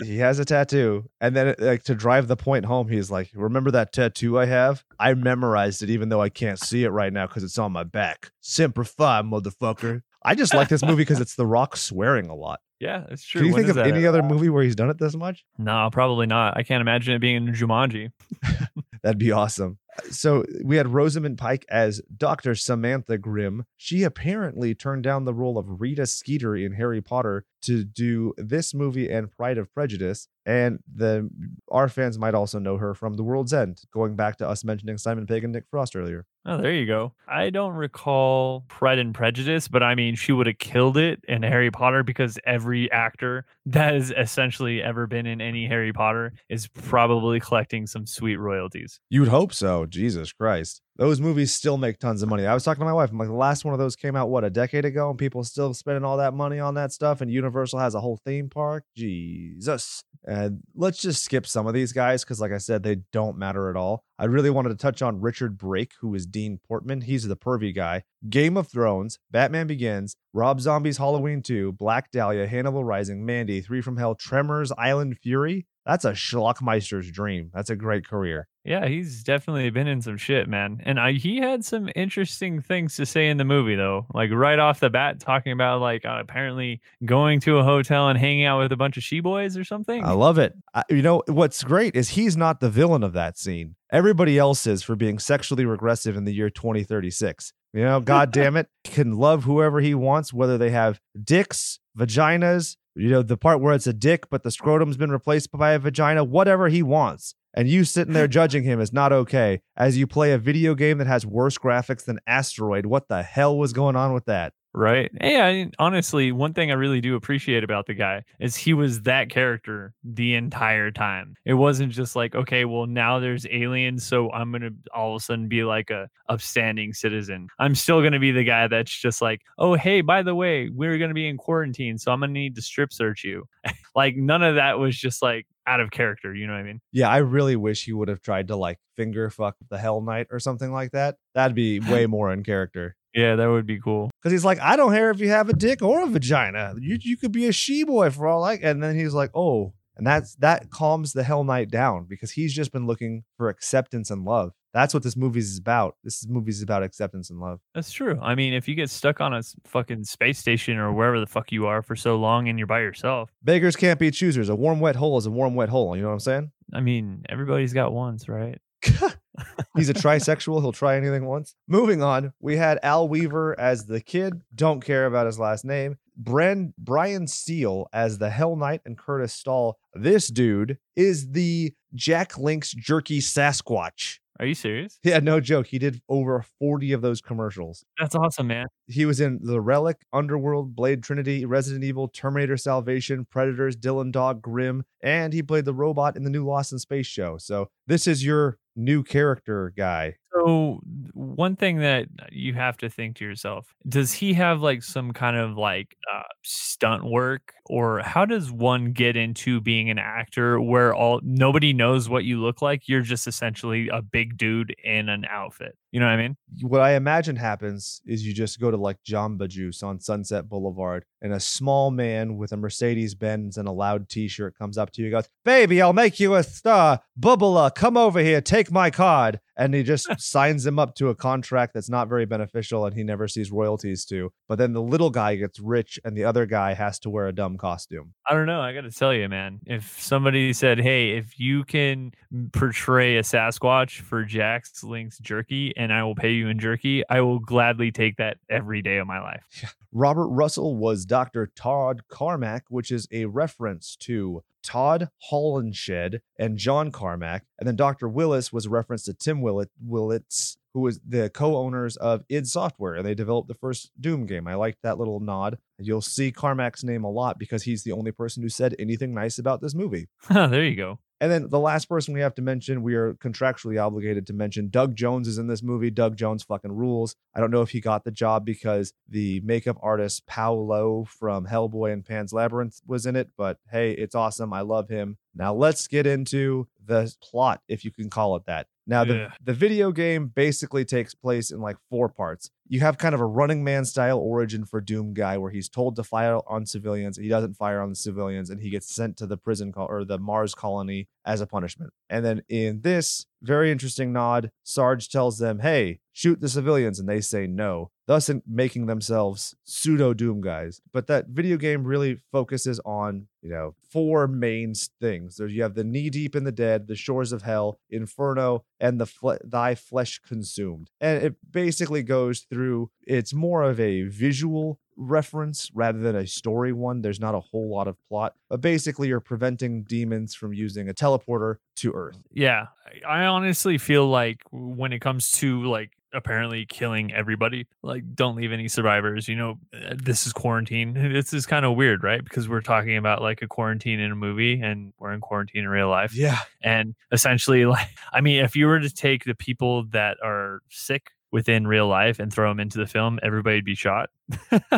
he has a tattoo. And then, like, to drive the point home, he's like, Remember that tattoo I have? I memorized it, even though I can't see it right now because it's on my back. Semper Fi, motherfucker. I just like this movie because it's The Rock swearing a lot. Yeah, it's true. Do you When think of any other movie where he's done it this much? No, probably not. I can't imagine it being in Jumanji. That'd be awesome. So we had Rosamund Pike as Dr. Samantha Grimm. She apparently turned down the role of Rita Skeeter in Harry Potter to do this movie and Pride of Prejudice. And the our fans might also know her from The World's End, going back to us mentioning Simon Pegg and Nick Frost earlier. Oh, there you go. I don't recall Pride and Prejudice, but I mean, she would have killed it in Harry Potter because every actor that has essentially ever been in any Harry Potter is probably collecting some sweet royalties. You'd hope so. Jesus Christ. Those movies still make tons of money. I was talking to my wife. I'm like, the last one of those came out, what, a decade ago? And people still spending all that money on that stuff. And Universal has a whole theme park. Jesus. And let's just skip some of these guys because, like I said, they don't matter at all. I really wanted to touch on Richard Brake, who is Dean Portman. He's the pervy guy. Game of Thrones, Batman Begins, Rob Zombie's Halloween 2, Black Dahlia, Hannibal Rising, Mandy, Three from Hell, Tremors, Island Fury. That's a Schlockmeister's dream. That's a great career. Yeah, he's definitely been in some shit, man. And I, he had some interesting things to say in the movie, though. Like right off the bat, talking about like uh, apparently going to a hotel and hanging out with a bunch of she boys or something. I love it. I, you know what's great is he's not the villain of that scene. Everybody else is for being sexually regressive in the year 2036. You know, god damn it, can love whoever he wants, whether they have dicks, vaginas, you know, the part where it's a dick but the scrotum's been replaced by a vagina, whatever he wants. And you sitting there judging him is not okay. As you play a video game that has worse graphics than Asteroid, what the hell was going on with that? Right. Yeah. I honestly, one thing I really do appreciate about the guy is he was that character the entire time. It wasn't just like, okay, well, now there's aliens, so I'm gonna all of a sudden be like a upstanding citizen. I'm still gonna be the guy that's just like, oh, hey, by the way, we're gonna be in quarantine, so I'm gonna need to strip search you. like none of that was just like out of character. You know what I mean? Yeah, I really wish he would have tried to like finger fuck the Hell Knight or something like that. That'd be way more in character. Yeah, that would be cool. Because he's like, I don't care if you have a dick or a vagina. You you could be a she boy for all I like. And then he's like, oh, and that's that calms the Hell Knight down because he's just been looking for acceptance and love. That's what this movie is about. This movie is about acceptance and love. That's true. I mean, if you get stuck on a fucking space station or wherever the fuck you are for so long and you're by yourself, Beggars can't be choosers. A warm wet hole is a warm wet hole. You know what I'm saying? I mean, everybody's got ones, right? He's a trisexual. He'll try anything once. Moving on, we had Al Weaver as the kid. Don't care about his last name. Bren, Brian Steele as the Hell Knight and Curtis Stahl. This dude is the Jack Link's jerky Sasquatch. Are you serious? Yeah, no joke. He did over 40 of those commercials. That's awesome, man. He was in The Relic, Underworld, Blade Trinity, Resident Evil, Terminator Salvation, Predators, Dylan Dog, Grimm, and he played the robot in the new Lost in Space show. So this is your new character guy. So one thing that you have to think to yourself, does he have like some kind of like uh, stunt work or how does one get into being an actor where all nobody knows what you look like? You're just essentially a big dude in an outfit. You know what I mean? What I imagine happens is you just go to like Jamba Juice on Sunset Boulevard and a small man with a Mercedes Benz and a loud t-shirt comes up to you and goes, Baby, I'll make you a star. Bubba, come over here, take my card. And he just signs him up to a contract that's not very beneficial and he never sees royalties to. But then the little guy gets rich and the other guy has to wear a dumb costume. I don't know. I got to tell you, man. If somebody said, "Hey, if you can portray a Sasquatch for Jack's Link's jerky, and I will pay you in jerky," I will gladly take that every day of my life. Robert Russell was Dr. Todd Carmack, which is a reference to Todd Hollenshead and John Carmack. And then Dr. Willis was a reference to Tim Willett, Willits, who was the co-owners of id Software, and they developed the first Doom game. I liked that little nod. You'll see Carmack's name a lot because he's the only person who said anything nice about this movie. there you go. And then the last person we have to mention, we are contractually obligated to mention Doug Jones is in this movie. Doug Jones fucking rules. I don't know if he got the job because the makeup artist Paolo from Hellboy and Pan's Labyrinth was in it, but hey, it's awesome. I love him. Now let's get into the plot, if you can call it that. Now, the, Yeah. the video game basically takes place in like four parts. You have kind of a running man style origin for Doom Guy where he's told to fire on civilians. He doesn't fire on the civilians and he gets sent to the prison col- or the Mars colony as a punishment. And then in this very interesting nod, Sarge tells them, hey, shoot the civilians. And they say no, thus making themselves pseudo Doom guys. But that video game really focuses on, you know, four main things. There's you have the knee deep in the dead, the shores of hell, Inferno, and the fle- thy flesh consumed. And it basically goes through, it's more of a visual reference rather than a story one. There's not a whole lot of plot, but basically you're preventing demons from using a teleporter to Earth. Yeah, I I honestly feel like when it comes to like apparently killing everybody, like don't leave any survivors. You know, uh, this is quarantine. This is kind of weird, right? Because we're talking about like a quarantine in a movie, and we're in quarantine in real life. Yeah. And essentially, like, I mean, if you were to take the people that are sick within real life and throw them into the film, everybody'd be shot.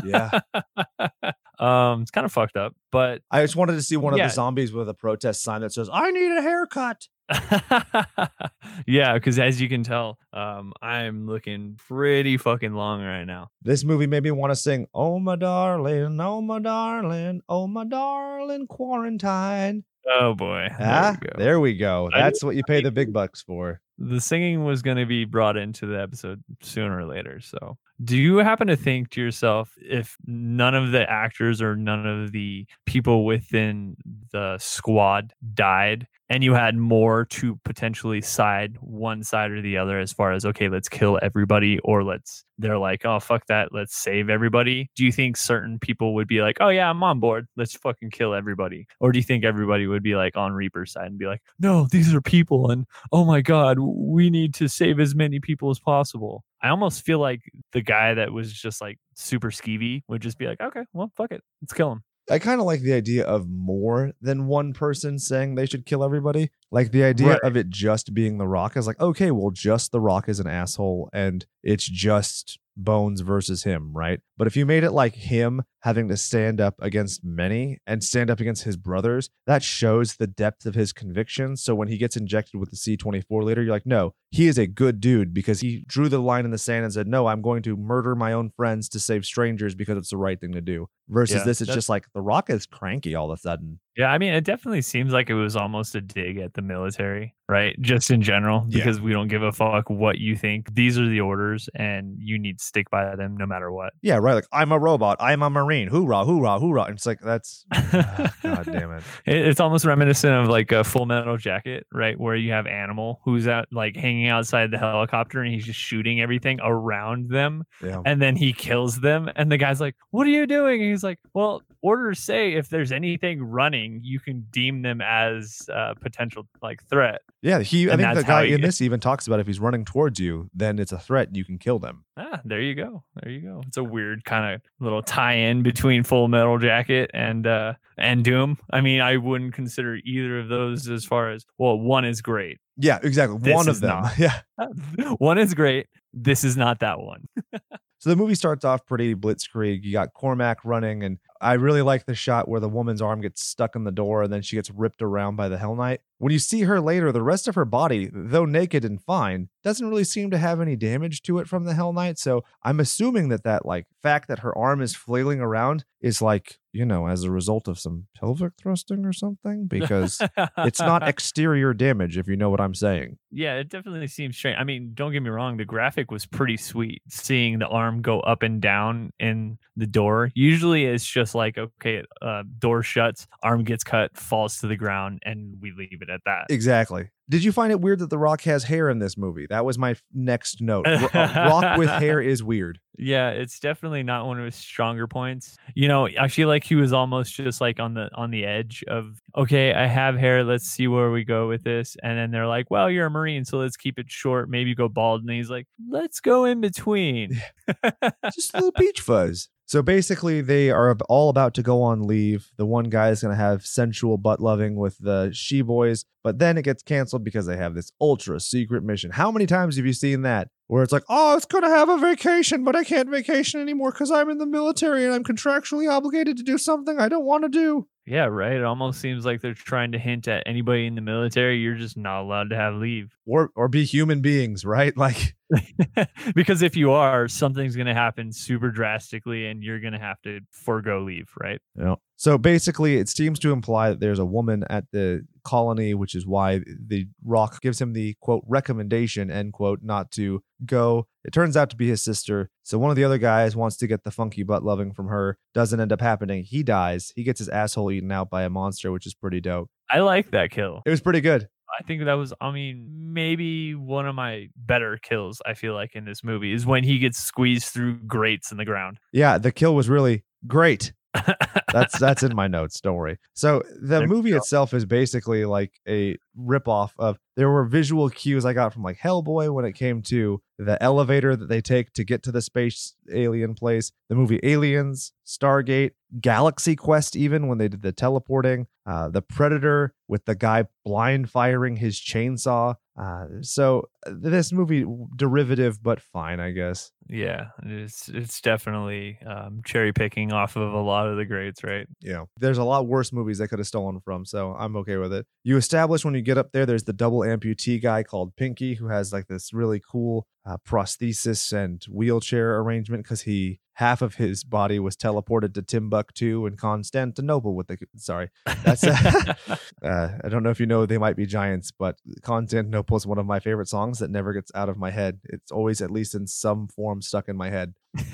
Yeah. um, it's kind of fucked up, but I just wanted to see one of the zombies with a protest sign that says, I need a haircut. yeah, because as you can tell, um, I'm looking pretty fucking long right now. This movie made me want to sing, Oh, my darling, oh, my darling, oh, my darling, quarantine. Oh boy, Ah, there we go. there we go. That's what you pay the big bucks for. the singing was going to be brought into the episode sooner or later. So, do you happen to think to yourself if none of the actors or none of the people within the squad died and you had more to potentially side one side or the other as far as, okay, let's kill everybody or let's, they're like, oh, fuck that, let's save everybody? Do you think certain people would be like, oh, yeah, I'm on board, let's fucking kill everybody? Or do you think everybody would be like on Reaper's side and be like, no, these are people and oh my god we need to save as many people as possible i almost feel like the guy that was just like super skeevy would just be like okay well fuck it let's kill him I kind of like the idea of more than one person saying they should kill everybody. Like the idea Right. of it just being The Rock is like, okay, well, just The Rock is an asshole and it's just Bones versus him, right? But if you made it like him having to stand up against many and stand up against his brothers, that shows the depth of his conviction. So when he gets injected with the C24 later, you're like, no, he is a good dude because he drew the line in the sand and said, no, I'm going to murder my own friends to save strangers because it's the right thing to do. Versus Yeah, this, it's just like The Rock is cranky all of a sudden. Yeah i mean it definitely seems like it was almost a dig at the military right just in general Yeah. because we don't give a fuck what you think these are the orders and you need to stick by them no matter what Yeah, right. Like, I'm a robot. I'm a Marine. Hoorah, hoorah, hoorah. And it's like, that's, ah, God damn it. It- It's almost reminiscent of like a Full Metal Jacket, right? Where you have Animal who's out like hanging outside the helicopter and he's just shooting everything around them, Yeah. and then he kills them, and the guy's like, "What are you doing?" And he's like, "Well, orders say if there's anything running, you can deem them as a potential like threat. Yeah, he. I think the guy in this even talks about if he's running towards you, then it's a threat. You can kill them. Ah, there you go. There you go. It's a weird kind of little tie-in between Full Metal Jacket and uh and Doom. I mean, I wouldn't consider either of those as far as well. One is great. Yeah, exactly. This one of them. not. Yeah. one is great. This is not that one. So the movie starts off pretty blitzkrieg. You got Carmack running, and I really like the shot where the woman's arm gets stuck in the door and then she gets ripped around by the Hell Knight. When you see her later, the rest of her body, though naked and fine, doesn't really seem to have any damage to it from the Hell Knight. So I'm assuming that that like fact that her arm is flailing around is like you know as a result of some pelvic thrusting or something because it's not exterior damage if you know what I'm saying. yeah, it definitely seems strange. I mean, don't get me wrong, the graphic was pretty sweet. Seeing the arm go up and down in the door. Usually it's just like, okay, uh, door shuts, arm gets cut, falls to the ground, and we leave it at that. Exactly. Did you find it weird that The Rock has hair in this movie? That was my next note. R- uh, Rock with hair is weird. Yeah, it's definitely not one of his stronger points. You know, I feel like he was almost just like on the on the edge of okay, I have hair, let's see where we go with this. And then they're like, Well, you're a Marine, so let's keep it short, maybe go bald. And he's like, Let's go in between. Just a little peach fuzz. So basically, they are all about to go on leave. The one guy is going to have sensual butt loving with the she boys, but then it gets canceled because they have this ultra secret mission. How many times have you seen that? Where it's like, oh, it's going to have a vacation, but I can't vacation anymore because I'm in the military and I'm contractually obligated to do something I don't want to do. yeah, right. It almost seems like they're trying to hint at anybody in the military, you're just not allowed to have leave. Or, or be human beings, right? Like, because if you are, something's going to happen super drastically and you're going to have to forego leave, right? Know, so basically, it seems to imply that there's a woman at the colony, which is why the Rock gives him the quote recommendation end quote not to go. It turns out to be his sister. So one of the other guys wants to get the funky butt loving from her. Doesn't end up happening. He dies. He gets his asshole eaten out by a monster, which is pretty dope. I like that kill. It was pretty good. I think that was, I mean, maybe one of my better kills, I feel like, in this movie is when he gets squeezed through grates in the ground. Yeah, the kill was really great. That's that's in my notes. Don't worry. So the There movie itself is basically like a ripoff of. There were visual cues I got from like Hellboy when it came to the elevator that they take to get to the space alien place. The movie Aliens, Stargate, Galaxy Quest, even when they did the teleporting. Uh, the Predator with the guy blind firing his chainsaw. Uh, so uh, this movie derivative, but fine, I guess. yeah, it's it's definitely um, cherry picking off of a lot of the greats, right? Yeah, there's a lot worse movies they could have stolen from, so I'm okay with it. You establish when you get up there, there's the double amputee guy called Pinky who has like this really cool uh, prosthesis and wheelchair arrangement because he half of his body was teleported to Timbuktu and Constantinople with the sorry. That's uh, I don't know if you know they might be giants, but Constantinople is one of my favorite songs that never gets out of my head. It's always at least in some form stuck in my head.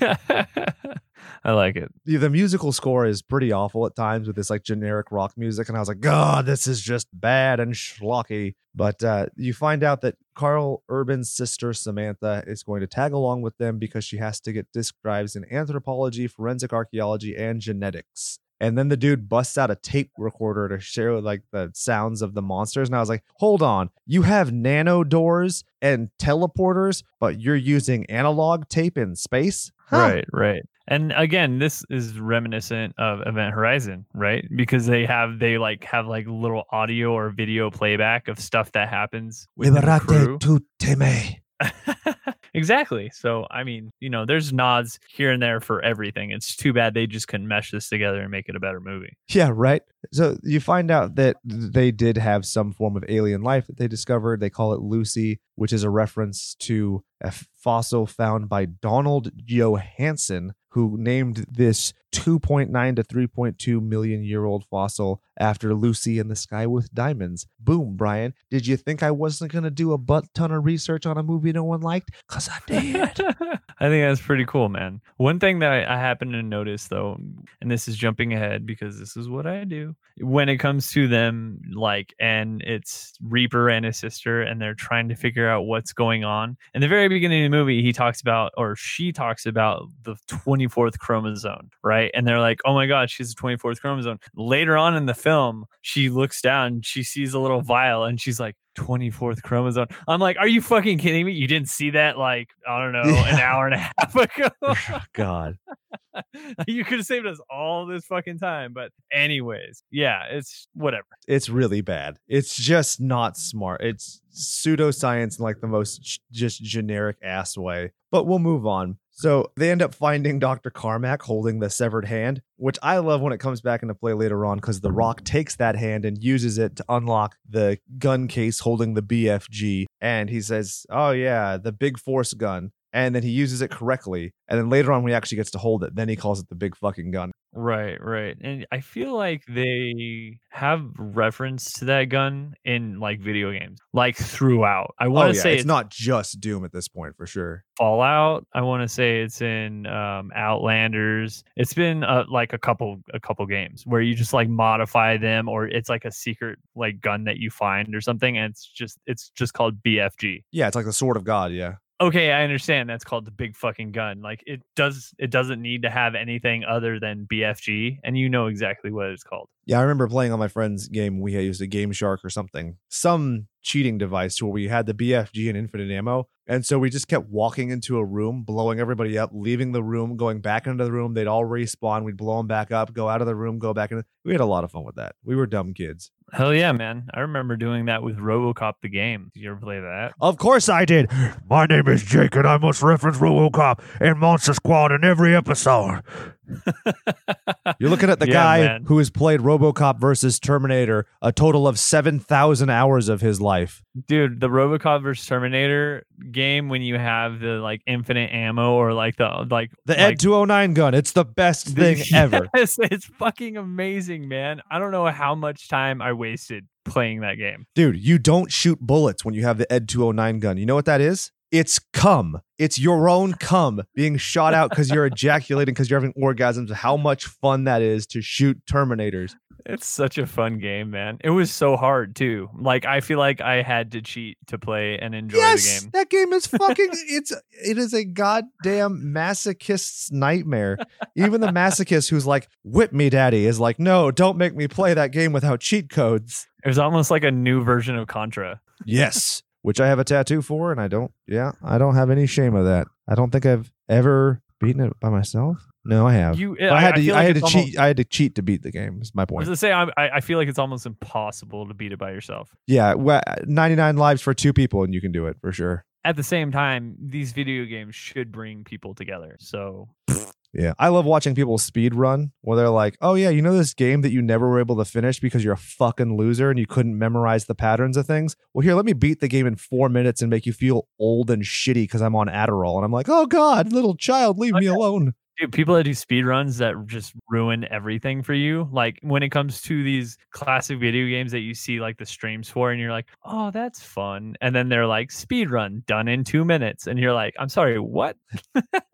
I like it. the, the musical score is pretty awful at times with this like generic rock music and i was like god this is just bad and schlocky but uh, you find out that karl urban's sister samantha is going to tag along with them because she has to get disc drives in anthropology forensic archaeology and genetics and then the dude busts out a tape recorder to share like the sounds of the monsters and i was like hold on you have nano doors and teleporters but you're using analog tape in space Huh. Right, right. And again, this is reminiscent of Event Horizon, right? Because they have they like have like little audio or video playback of stuff that happens with the crew. exactly. So I mean, you know, there's nods here and there for everything. It's too bad they just couldn't mesh this together and make it a better movie. Yeah, right. So you find out that they did have some form of alien life that they discovered. They call it Lucy, which is a reference to a fossil found by Donald Johanson, who named this 2.9 to 3.2 million year old fossil after Lucy in the Sky with Diamonds. Boom, Brian. Did you think I wasn't going to do a butt ton of research on a movie no one liked? Because I did. I think that's pretty cool, man. One thing that I, I happen to notice though, and this is jumping ahead because this is what I do when it comes to them, like, and it's Reaper and his sister, and they're trying to figure out what's going on. In the very beginning of the movie, he talks about, or she talks about the 24th chromosome, right? And they're like, oh my God, she's a 24th chromosome. Later on in the film, she looks down, she sees a little vial, and she's like, 24th chromosome. I'm like, are you fucking kidding me? You didn't see that like, I don't know, yeah. an hour and a half ago. God. you could have saved us all this fucking time. But anyways, yeah, it's whatever. It's really bad. It's just not smart. It's pseudoscience in like the most just generic ass way. But we'll move on. So they end up finding Dr. Carmack holding the severed hand, which I love when it comes back into play later on because The Rock takes that hand and uses it to unlock the gun case holding the BFG. And he says, Oh, yeah, the big force gun and then he uses it correctly. And then later on, when he actually gets to hold it, then he calls it the big fucking gun. Right, right. And I feel like they have reference to that gun in like video games, like throughout. I want to oh, yeah. say it's, it's, not just Doom at this point for sure. Fallout. I want to say it's in um, Outlanders. It's been uh, like a couple a couple games where you just like modify them, or it's like a secret like gun that you find or something, and it's just it's just called BFG. Yeah, it's like the Sword of God. Yeah okay i understand that's called the big fucking gun like it does it doesn't need to have anything other than bfg and you know exactly what it's called. Yeah i remember playing on my friend's game we had used a game shark or something some cheating device to where we had the bfg and infinite ammo and so we just kept walking into a room blowing everybody up leaving the room going back into the room they'd all respawn we'd blow them back up go out of the room go back in we had a lot of fun with that we were dumb kids Hell yeah, man. I remember doing that with Robocop the game. Did you ever play that? Of course I did. My name is Jake and I must reference Robocop and Monster Squad in every episode. You're looking at the yeah, guy man. who has played RoboCop versus Terminator a total of 7,000 hours of his life. Dude, the RoboCop versus Terminator game when you have the like infinite ammo or like the like the like, Ed 209 gun, it's the best thing yes, ever. It's fucking amazing, man. I don't know how much time I wasted playing that game. Dude, you don't shoot bullets when you have the Ed 209 gun. You know what that is? It's cum. It's your own cum being shot out because you're ejaculating because you're having orgasms. How much fun that is to shoot Terminators. It's such a fun game, man. It was so hard too. Like I feel like I had to cheat to play and enjoy yes, the game. That game is fucking it's it is a goddamn masochist's nightmare. Even the masochist who's like, whip me, daddy, is like, no, don't make me play that game without cheat codes. It was almost like a new version of Contra. Yes which I have a tattoo for, and I don't. Yeah, I don't have any shame of that. I don't think I've ever beaten it by myself. No, I have. You, I, I had to. I, like had to almost, cheat. I had to cheat to beat the game. Is my point. I was to say, I, I feel like it's almost impossible to beat it by yourself. Yeah, well, ninety nine lives for two people, and you can do it for sure. At the same time, these video games should bring people together. So yeah, I love watching people speed run where they're like, "Oh yeah, you know this game that you never were able to finish because you're a fucking loser and you couldn't memorize the patterns of things. Well, here, let me beat the game in four minutes and make you feel old and shitty because I'm on Adderall." And I'm like, "Oh God, little child, leave oh, me alone." Dude, people that do speed runs that just ruin everything for you. Like when it comes to these classic video games that you see like the streams for, and you're like, oh, that's fun. And then they're like, speed run done in two minutes. And you're like, I'm sorry, what?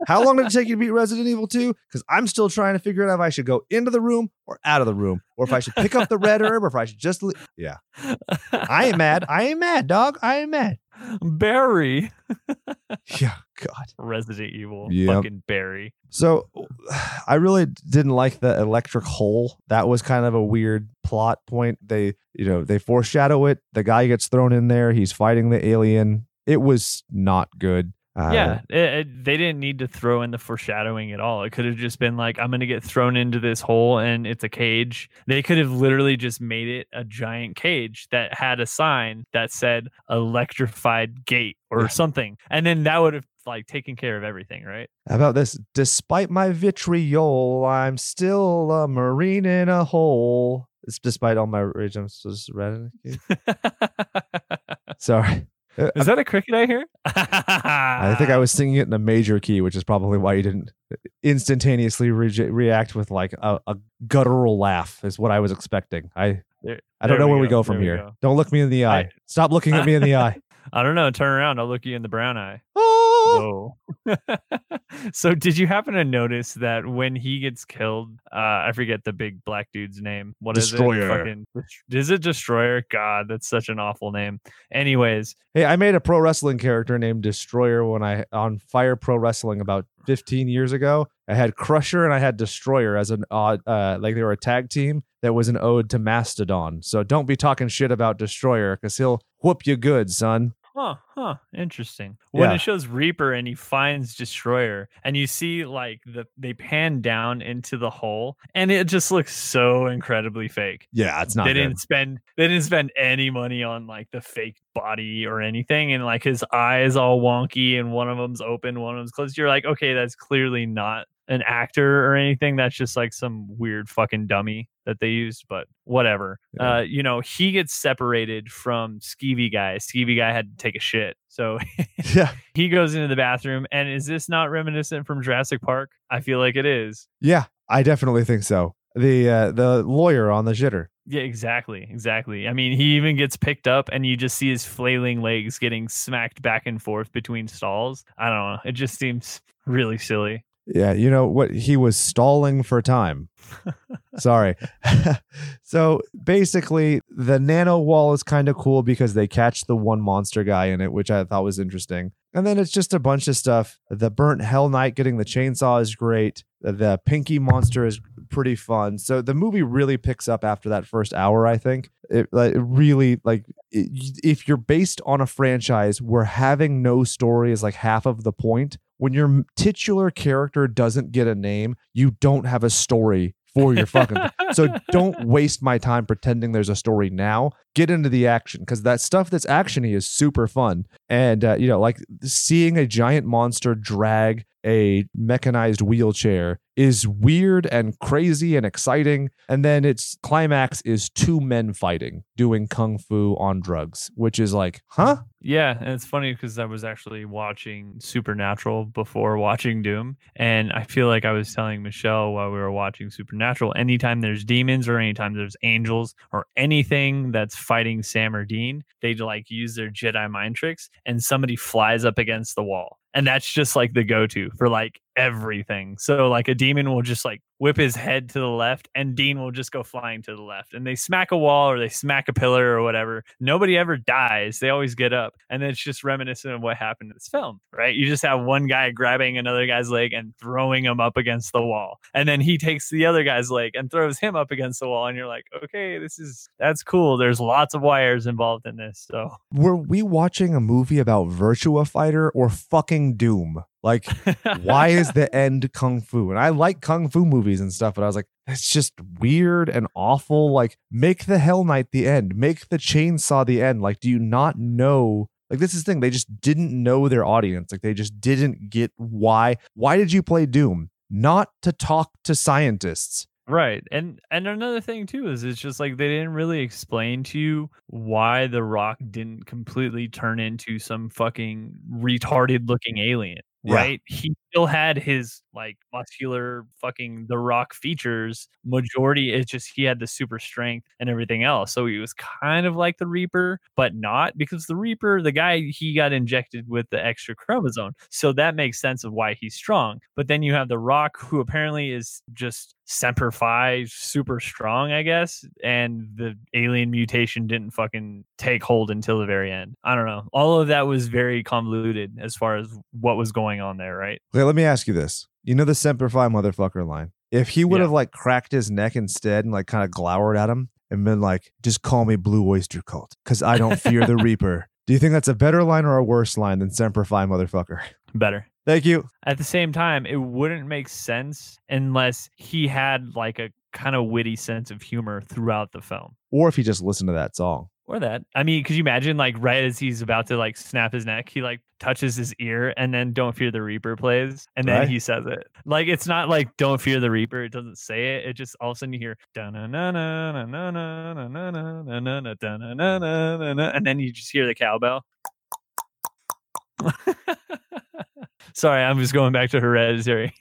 How long did it take you to beat Resident Evil 2? Because I'm still trying to figure out if I should go into the room or out of the room, or if I should pick up the red herb, or if I should just. Le- yeah. I ain't mad. I ain't mad, dog. I ain't mad. Barry. yeah, God. Resident Evil. Yep. Fucking Barry. So I really didn't like the electric hole. That was kind of a weird plot point. They, you know, they foreshadow it. The guy gets thrown in there. He's fighting the alien. It was not good. Uh, yeah, it, it, they didn't need to throw in the foreshadowing at all. It could have just been like, I'm going to get thrown into this hole and it's a cage. They could have literally just made it a giant cage that had a sign that said electrified gate or something. And then that would have like taken care of everything, right? How about this? Despite my vitriol, I'm still a marine in a hole. It's despite all my rage, I'm just red. Sorry. Uh, is that a cricket I hear? I think I was singing it in a major key, which is probably why you didn't instantaneously re- react with like a, a, guttural laugh. Is what I was expecting. I there, I don't know where we go, we go from here. Go. Don't look me in the eye. I, Stop looking at me in the eye. I don't know. Turn around. I'll look you in the brown eye. Whoa. so did you happen to notice that when he gets killed, uh, I forget the big black dude's name. What Destroyer. is it? Fucking, is it Destroyer? God, that's such an awful name. Anyways. Hey, I made a pro wrestling character named Destroyer when I on Fire Pro Wrestling about 15 years ago. I had Crusher and I had Destroyer as an odd, uh, like they were a tag team that was an ode to Mastodon. So don't be talking shit about Destroyer because he'll whoop you good, son. Huh, huh. Interesting. When Yeah. it shows Reaper and he finds Destroyer, and you see like the they pan down into the hole, and it just looks so incredibly fake. Yeah, it's not they good. didn't spend they didn't spend any money on like the fake body or anything, and like his eyes all wonky, and one of them's open, one of them's closed. You're like, okay, that's clearly not an actor or anything. That's just like some weird fucking dummy that they used, but whatever. Yeah. Uh, you know, he gets separated from Skeevy guy. Skeevy guy had to take a shit. So Yeah, he goes into the bathroom. And is this not reminiscent from Jurassic Park? I feel like it is. yeah, I definitely think so. The uh, the lawyer on the shitter. Yeah, exactly. Exactly. I mean, he even gets picked up and you just see his flailing legs getting smacked back and forth between stalls. I don't know. It just seems really silly. Yeah, you know what? He was stalling for time. Sorry. so basically, the nano wall is kind of cool because they catch the one monster guy in it, which I thought was interesting. And then it's just a bunch of stuff. The burnt Hell Knight getting the chainsaw is great. The Pinky monster is pretty fun. So the movie really picks up after that first hour. I think it, like, it really like it, if you're based on a franchise where having no story is like half of the point. When your titular character doesn't get a name, you don't have a story for your fucking so don't waste my time pretending there's a story now. Get into the action because that stuff that's actiony is super fun. And uh, you know, like seeing a giant monster drag a mechanized wheelchair is weird and crazy and exciting. And then its climax is two men fighting, doing kung fu on drugs, which is like, huh? Yeah, and it's funny because I was actually watching Supernatural before watching Doom, and I feel like I was telling Michelle while we were watching Supernatural, anytime there's demons or anytime there's angels or anything that's fighting Sam or Dean, they like use their Jedi mind tricks, and somebody flies up against the wall, and that's just like the go-to for like everything. So like a demon will just like whip his head to the left and Dean will just go flying to the left and they smack a wall or they smack a pillar or whatever. Nobody ever dies. They always get up. And it's just reminiscent of what happened in this film, right? You just have one guy grabbing another guy's leg and throwing him up against the wall. And then he takes the other guy's leg and throws him up against the wall and you're like, "Okay, this is that's cool. There's lots of wires involved in this." So Were we watching a movie about Virtua Fighter or fucking Doom? Like, why is the end kung fu? And I like kung fu movies and stuff, but I was like, that's just weird and awful. Like, make the Hell Knight the end, make the chainsaw the end. Like, do you not know? Like, this is the thing. They just didn't know their audience. Like, they just didn't get why. Why did you play Doom? Not to talk to scientists. Right. And and another thing too is it's just like they didn't really explain to you why the rock didn't completely turn into some fucking retarded looking alien. Yeah. Right? He still had his like muscular fucking the rock features. Majority it's just he had the super strength and everything else. So he was kind of like the Reaper, but not because the Reaper, the guy he got injected with the extra chromosome. So that makes sense of why he's strong. But then you have the rock who apparently is just Semper Fi, super strong, I guess. And the alien mutation didn't fucking take hold until the very end. I don't know. All of that was very convoluted as far as what was going on there, right? Okay, let me ask you this. You know the Semper Fi motherfucker line? If he would Yeah. have like cracked his neck instead and like kind of glowered at him and been like, just call me Blue Oyster Cult because I don't fear the Reaper. Do you think that's a better line or a worse line than Semper Fi motherfucker? Better. Thank you. At the same time, it wouldn't make sense unless he had like a kind of witty sense of humor throughout the film. Or if he just listened to that song. Or that. I mean, could you imagine like right as he's about to like snap his neck, he like touches his ear and then Don't Fear the Reaper plays and then Right. he says it. Like it's not like Don't Fear the Reaper, it doesn't say it. It just all of a sudden you hear "Da-na-na-na-na-na-na-na-na-na-na-na-na-na-na," and then you just hear the cowbell. Sorry, I'm just going back to hereditary.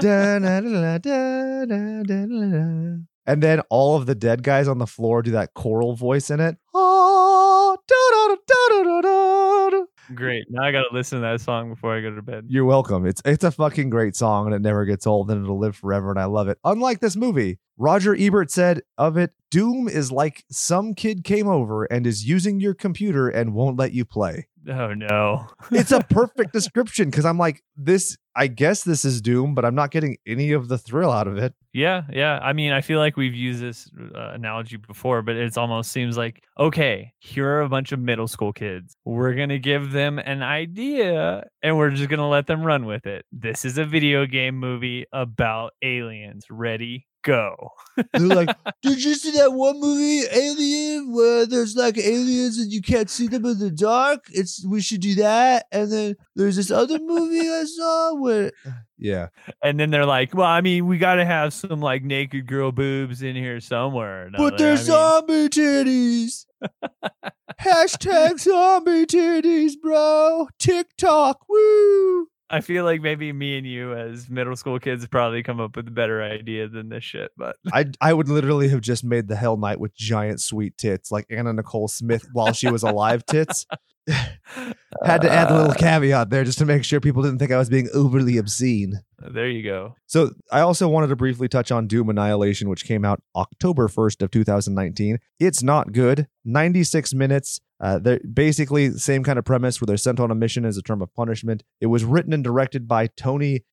Da-na-da-da-da-da-da-da-da. And then all of the dead guys on the floor do that choral voice in it. Ah, da-da-da-da-da-da-da. Great. Now I gotta listen to that song before I go to bed. You're welcome. It's it's a fucking great song and it never gets old and it'll live forever and I love it. Unlike this movie, Roger Ebert said of it, Doom is like some kid came over and is using your computer and won't let you play. Oh no. it's a perfect description because I'm like, this, I guess this is Doom, but I'm not getting any of the thrill out of it. Yeah, yeah. I mean, I feel like we've used this uh, analogy before, but it almost seems like okay, here are a bunch of middle school kids. We're going to give them an idea and we're just going to let them run with it. This is a video game movie about aliens. Ready? Go. They're like, did you see that one movie, Alien, where there's like aliens and you can't see them in the dark? It's we should do that. And then there's this other movie I saw where Yeah. And then they're like, well, I mean, we got to have some like naked girl boobs in here somewhere. or But they're I mean- zombie titties. Hashtag zombie titties, bro. TikTok, woo. I feel like maybe me and you as middle school kids probably come up with a better idea than this shit, but I I would literally have just made the Hell Knight with giant sweet tits, like Anna Nicole Smith while she was alive tits. Had to add a little Uh, caveat there just to make sure people didn't think I was being overly obscene. There you go. So I also wanted to briefly touch on Doom Annihilation, which came out October 1st of 2019. It's not good. 96 minutes. Uh, they're basically same kind of premise where they're sent on a mission as a term of punishment. It was written and directed by Tony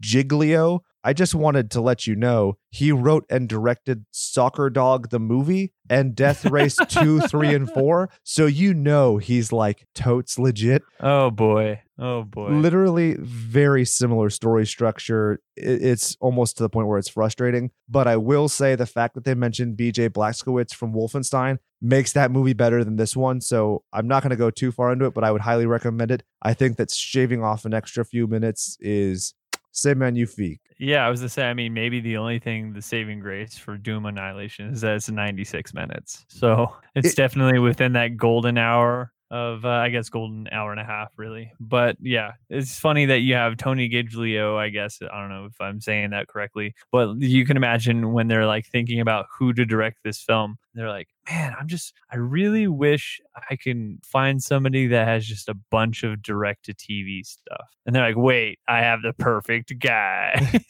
Giglio. I just wanted to let you know he wrote and directed Soccer Dog the movie and Death Race 2, 3, and 4. So you know he's like totes legit Oh boy. Oh boy. literally very similar story structure. It's almost to the point where it's frustrating. But I will say the fact that they mentioned BJ Blazkowicz from Wolfenstein makes that movie better than this one. So I'm not going to go too far into it, but I would highly recommend it. I think that shaving off an extra few minutes is c'est magnifique. Yeah, I was to say. I mean, maybe the only thing, the saving grace for Doom Annihilation is that it's 96 minutes. So it's It- definitely within that golden hour of, uh, I guess, golden hour and a half, really. But yeah, it's funny that you have Tony Giglio. I guess I don't know if I'm saying that correctly, but you can imagine when they're like thinking about who to direct this film. They're like, man, I'm just, I really wish I can find somebody that has just a bunch of direct to TV stuff. And they're like, wait, I have the perfect guy.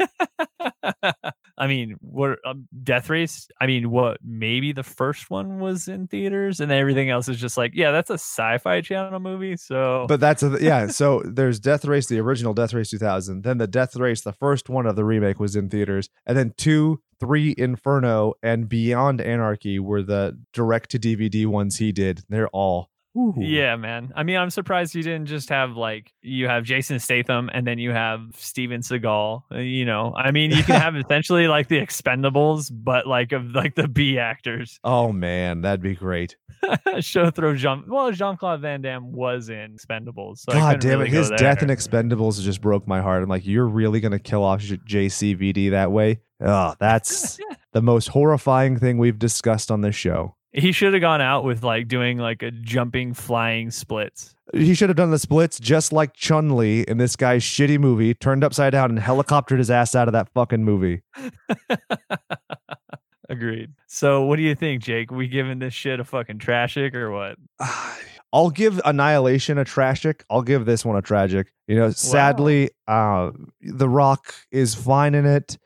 I mean, what um, Death Race? I mean, what? Maybe the first one was in theaters, and everything else is just like, yeah, that's a sci-fi channel movie. So, But that's a, yeah. So there's Death Race, the original Death Race 2000. Then the Death Race, the first one of the remake was in theaters, and then two, three, Inferno, and Beyond Anarchy were the direct to DVD ones he did. They're all ooh. yeah, man. I mean, I'm surprised you didn't just have like you have Jason Statham and then you have Steven Seagal. uh, You know, I mean, you can have essentially like the Expendables, but like of like the B actors. Oh man, that'd be great. Show throw Jean. Well, Jean Claude Van Damme was in Expendables. So God damn really it, his death in. Expendables just broke my heart. I'm like, you're really gonna kill off J- JCVD that way? Oh, that's the most horrifying thing we've discussed on this show. He should have gone out with like doing like a jumping flying splits. He should have done the splits just like Chun Li in this guy's shitty movie, turned upside down and helicoptered his ass out of that fucking movie. Agreed. So, what do you think, Jake? We giving this shit a fucking trashic or what? I'll give Annihilation a tragic. I'll give this one a tragic. You know, sadly, uh, The Rock is fine in it,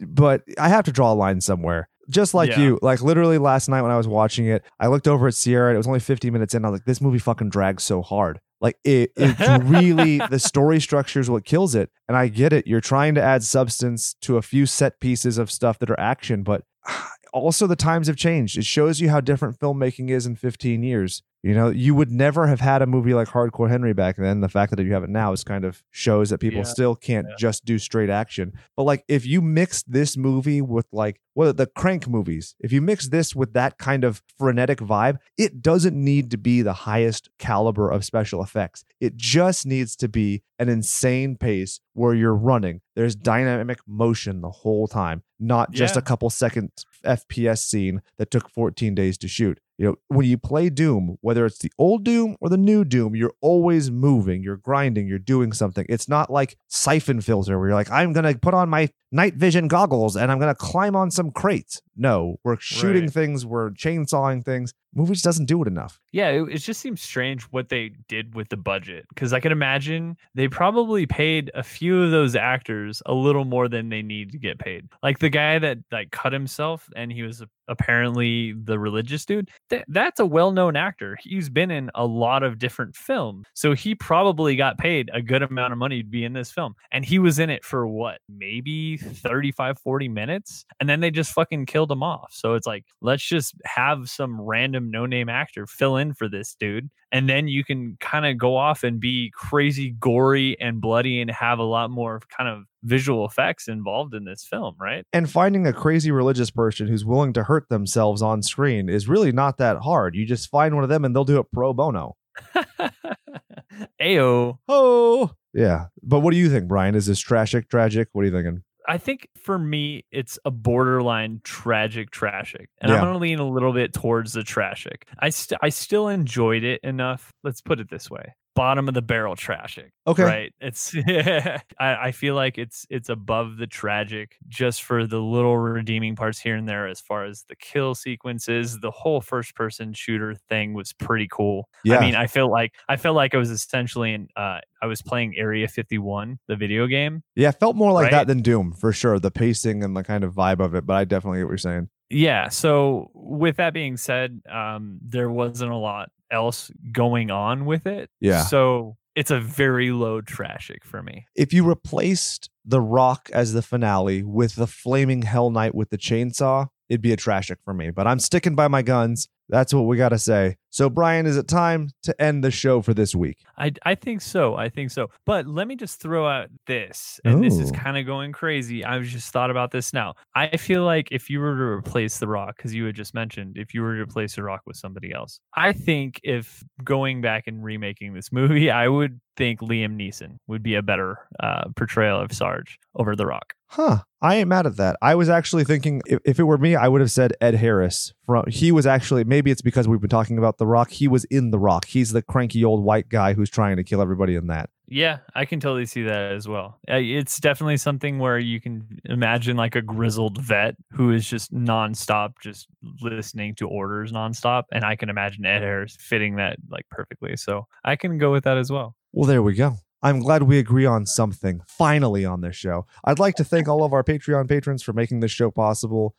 but I have to draw a line somewhere. Just like Yeah. you, like literally last night when I was watching it, I looked over at Sierra and it was only 50 minutes in. I was like, this movie fucking drags so hard. Like it, it really, the story structure is what kills it. And I get it. You're trying to add substance to a few set pieces of stuff that are action, but also the times have changed. It shows you how different filmmaking is in 15 years. You know, you would never have had a movie like Hardcore Henry back then. The fact that you have it now is kind of shows that people Yeah. still can't Yeah. just do straight action. But like if you mix this movie with like what the crank movies, if you mix this with that kind of frenetic vibe, it doesn't need to be the highest caliber of special effects. It just needs to be an insane pace where you're running. There's dynamic motion the whole time, not just Yeah. a couple second FPS scene that took 14 days to shoot. You know, when you play Doom, whether it's the old Doom or the new Doom, you're always moving, you're grinding, you're doing something. It's not like Siphon Filter where you're like, I'm going to put on my night vision goggles and I'm going to climb on some crates. No, we're shooting Right. things, we're chainsawing things. Movie just doesn't do it enough. Yeah, it, it just seems strange what they did with the budget because I can imagine they probably paid a few of those actors a little more than they need to get paid. Like the guy that like cut himself and he was apparently the religious dude. Th- that's a well-known actor. He's been in a lot of different films, so he probably got paid a good amount of money to be in this film. And he was in it for what, maybe 35, 40 minutes, and then they just fucking killed him off. So it's like let's just have some random no-name actor fill in for this dude and then you can kind of go off and be crazy gory and bloody and have a lot more kind of visual effects involved in this film right And finding a crazy religious person who's willing to hurt themselves on screen is really not that hard. You just find one of them and they'll do it pro bono. Ayo. Oh, yeah. But what do you think, Brian? Is this tragic, tragic? What are you thinking? I think for me, it's a borderline tragic, tragic, and I'm going to lean a little bit towards the tragic. I st- I still enjoyed it enough. Let's put it this way: bottom of the barrel tragic. Okay. Right. It's I, I feel like it's it's above the tragic just for the little redeeming parts here and there as far as the kill sequences. The whole first person shooter thing was pretty cool. Yeah. I mean, I feel like I felt like I was essentially in uh I was playing Area 51, the video game. Yeah, felt more like that than Doom for sure. The pacing and the kind of vibe of it, but I definitely get what you're saying. Yeah. So with that being said, um, there wasn't a lot else going on with it. Yeah. So it's a very low tragic for me. If you replaced The Rock as the finale with the flaming Hell Knight with the chainsaw, it'd be a tragic for me. But I'm sticking by my guns. That's what we got to say. So, Brian, is it time to end the show for this week? I, I think so. I think so. But let me just throw out this, and this is kind of going crazy. I've just thought about this now. I feel like if you were to replace The Rock, because you had just mentioned, if you were to replace The Rock with somebody else, I think if going back and remaking this movie, I would think Liam Neeson would be a better uh, portrayal of Sarge over The Rock. Huh. I ain't mad at that. I was actually thinking if, if it were me, I would have said Ed Harris. From he was actually maybe it's because we've been talking about The Rock. He was in The Rock. He's the cranky old white guy who's trying to kill everybody in that. Yeah, I can totally see that as well. It's definitely something where you can imagine like a grizzled vet who is just nonstop, just listening to orders nonstop. And I can imagine Ed Harris fitting that like perfectly. So I can go with that as well. Well, there we go. I'm glad we agree on something finally on this show. I'd like to thank all of our Patreon patrons for making this show possible.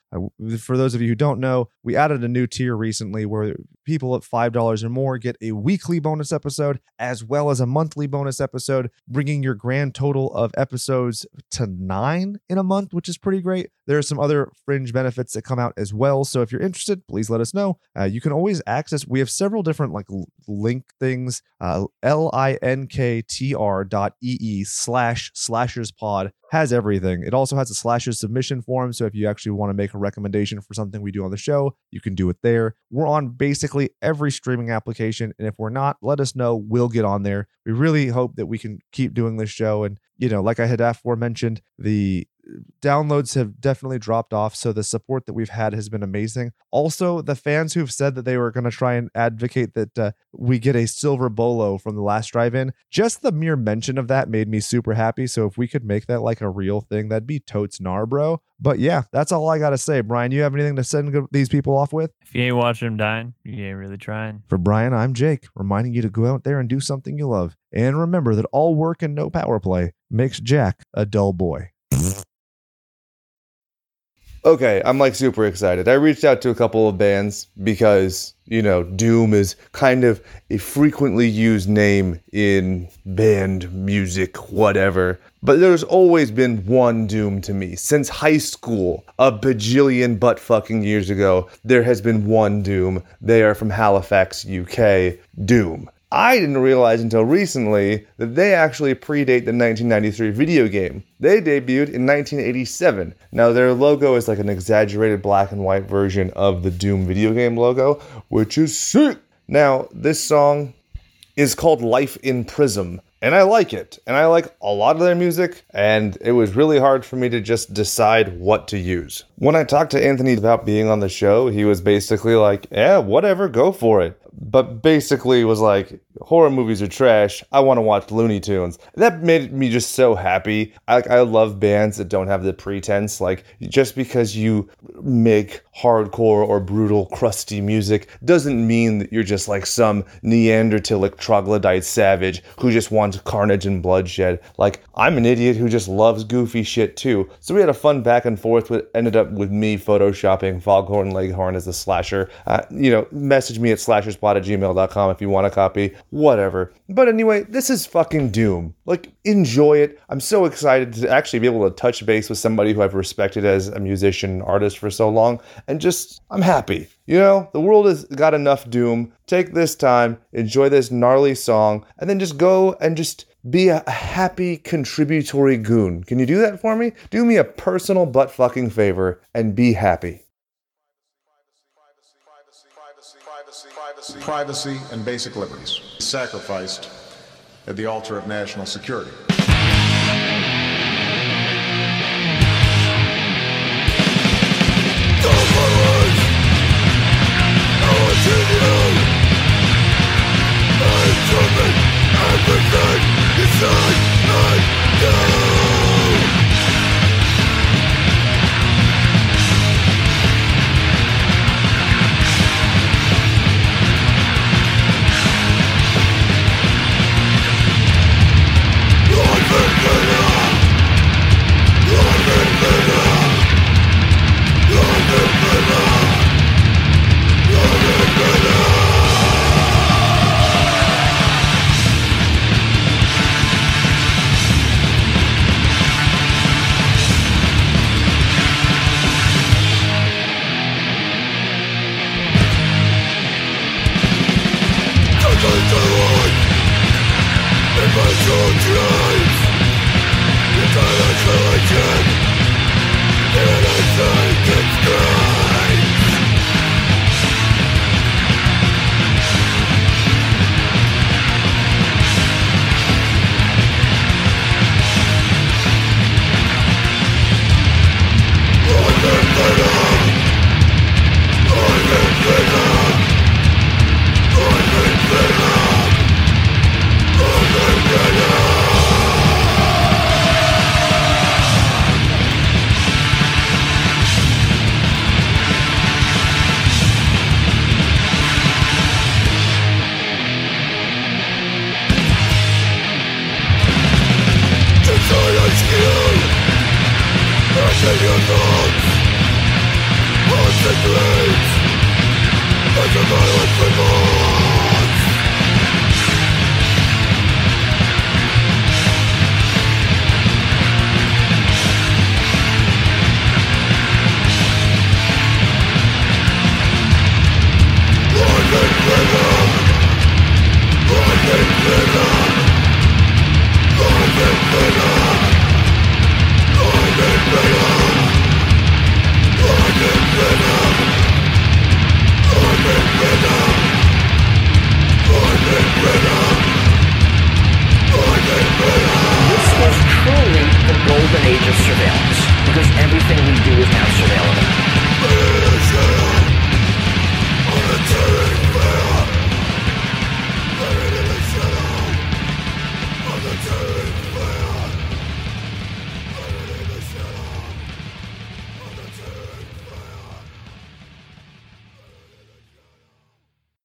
For those of you who don't know, we added a new tier recently where people at $5 or more get a weekly bonus episode as well as a monthly bonus episode, bringing your grand total of episodes to nine in a month, which is pretty great. There are some other fringe benefits that come out as well. So if you're interested, please let us know. Uh, you can always access, we have several different like link things, uh, L-I-N-K-T-R dot E-E slash slashers pod has everything. It also has a slashers submission form. So if you actually want to make a recommendation for something we do on the show, you can do it there. We're on basically every streaming application. And if we're not, let us know. We'll get on there. We really hope that we can keep doing this show. And, you know, like I had aforementioned, the downloads have definitely dropped off. So the support that we've had has been amazing. Also, the fans who've said that they were going to try and advocate that uh, we get a silver bolo from the last drive in, just the mere mention of that made me super happy. So if we could make that like a real thing, that'd be totes gnar, bro. But yeah, that's all I got to say. Brian, you have anything to send these people off with? If you ain't watching them dying, you ain't really trying. For Brian, I'm Jake, reminding you to go out there and do something you love. And remember that all work and no power play makes Jack a dull boy. Okay, I'm like super excited. I reached out to a couple of bands because, you know, Doom is kind of a frequently used name in band music, whatever. But there's always been one Doom to me. Since high school, a bajillion butt fucking years ago, there has been one Doom. They are from Halifax, UK. Doom. I didn't realize until recently that they actually predate the 1993 video game. They debuted in 1987. Now, their logo is like an exaggerated black and white version of the Doom video game logo, which is sick. Now, this song is called Life in Prism. And I like it. And I like a lot of their music. And it was really hard for me to just decide what to use. When I talked to Anthony about being on the show, he was basically like, yeah, whatever, go for it. But basically was like horror movies are trash. I want to watch Looney Tunes. That made me just so happy. I, I love bands that don't have the pretense. Like just because you make hardcore or brutal, crusty music doesn't mean that you're just like some Neanderthalic troglodyte savage who just wants carnage and bloodshed. Like I'm an idiot who just loves goofy shit too. So we had a fun back and forth. With ended up with me photoshopping Foghorn Leghorn as a slasher. Uh, you know, message me at slasherspot at gmail.com if you want a copy. Whatever. But anyway, this is fucking Doom. Like, enjoy it. I'm so excited to actually be able to touch base with somebody who I've respected as a musician, artist for so long, and just, I'm happy. You know, the world has got enough Doom. Take this time, enjoy this gnarly song, and then just go and just be a happy contributory goon. Can you do that for me? Do me a personal butt fucking favor and be happy. Privacy and basic liberties sacrificed at the altar of national security. Like a violent people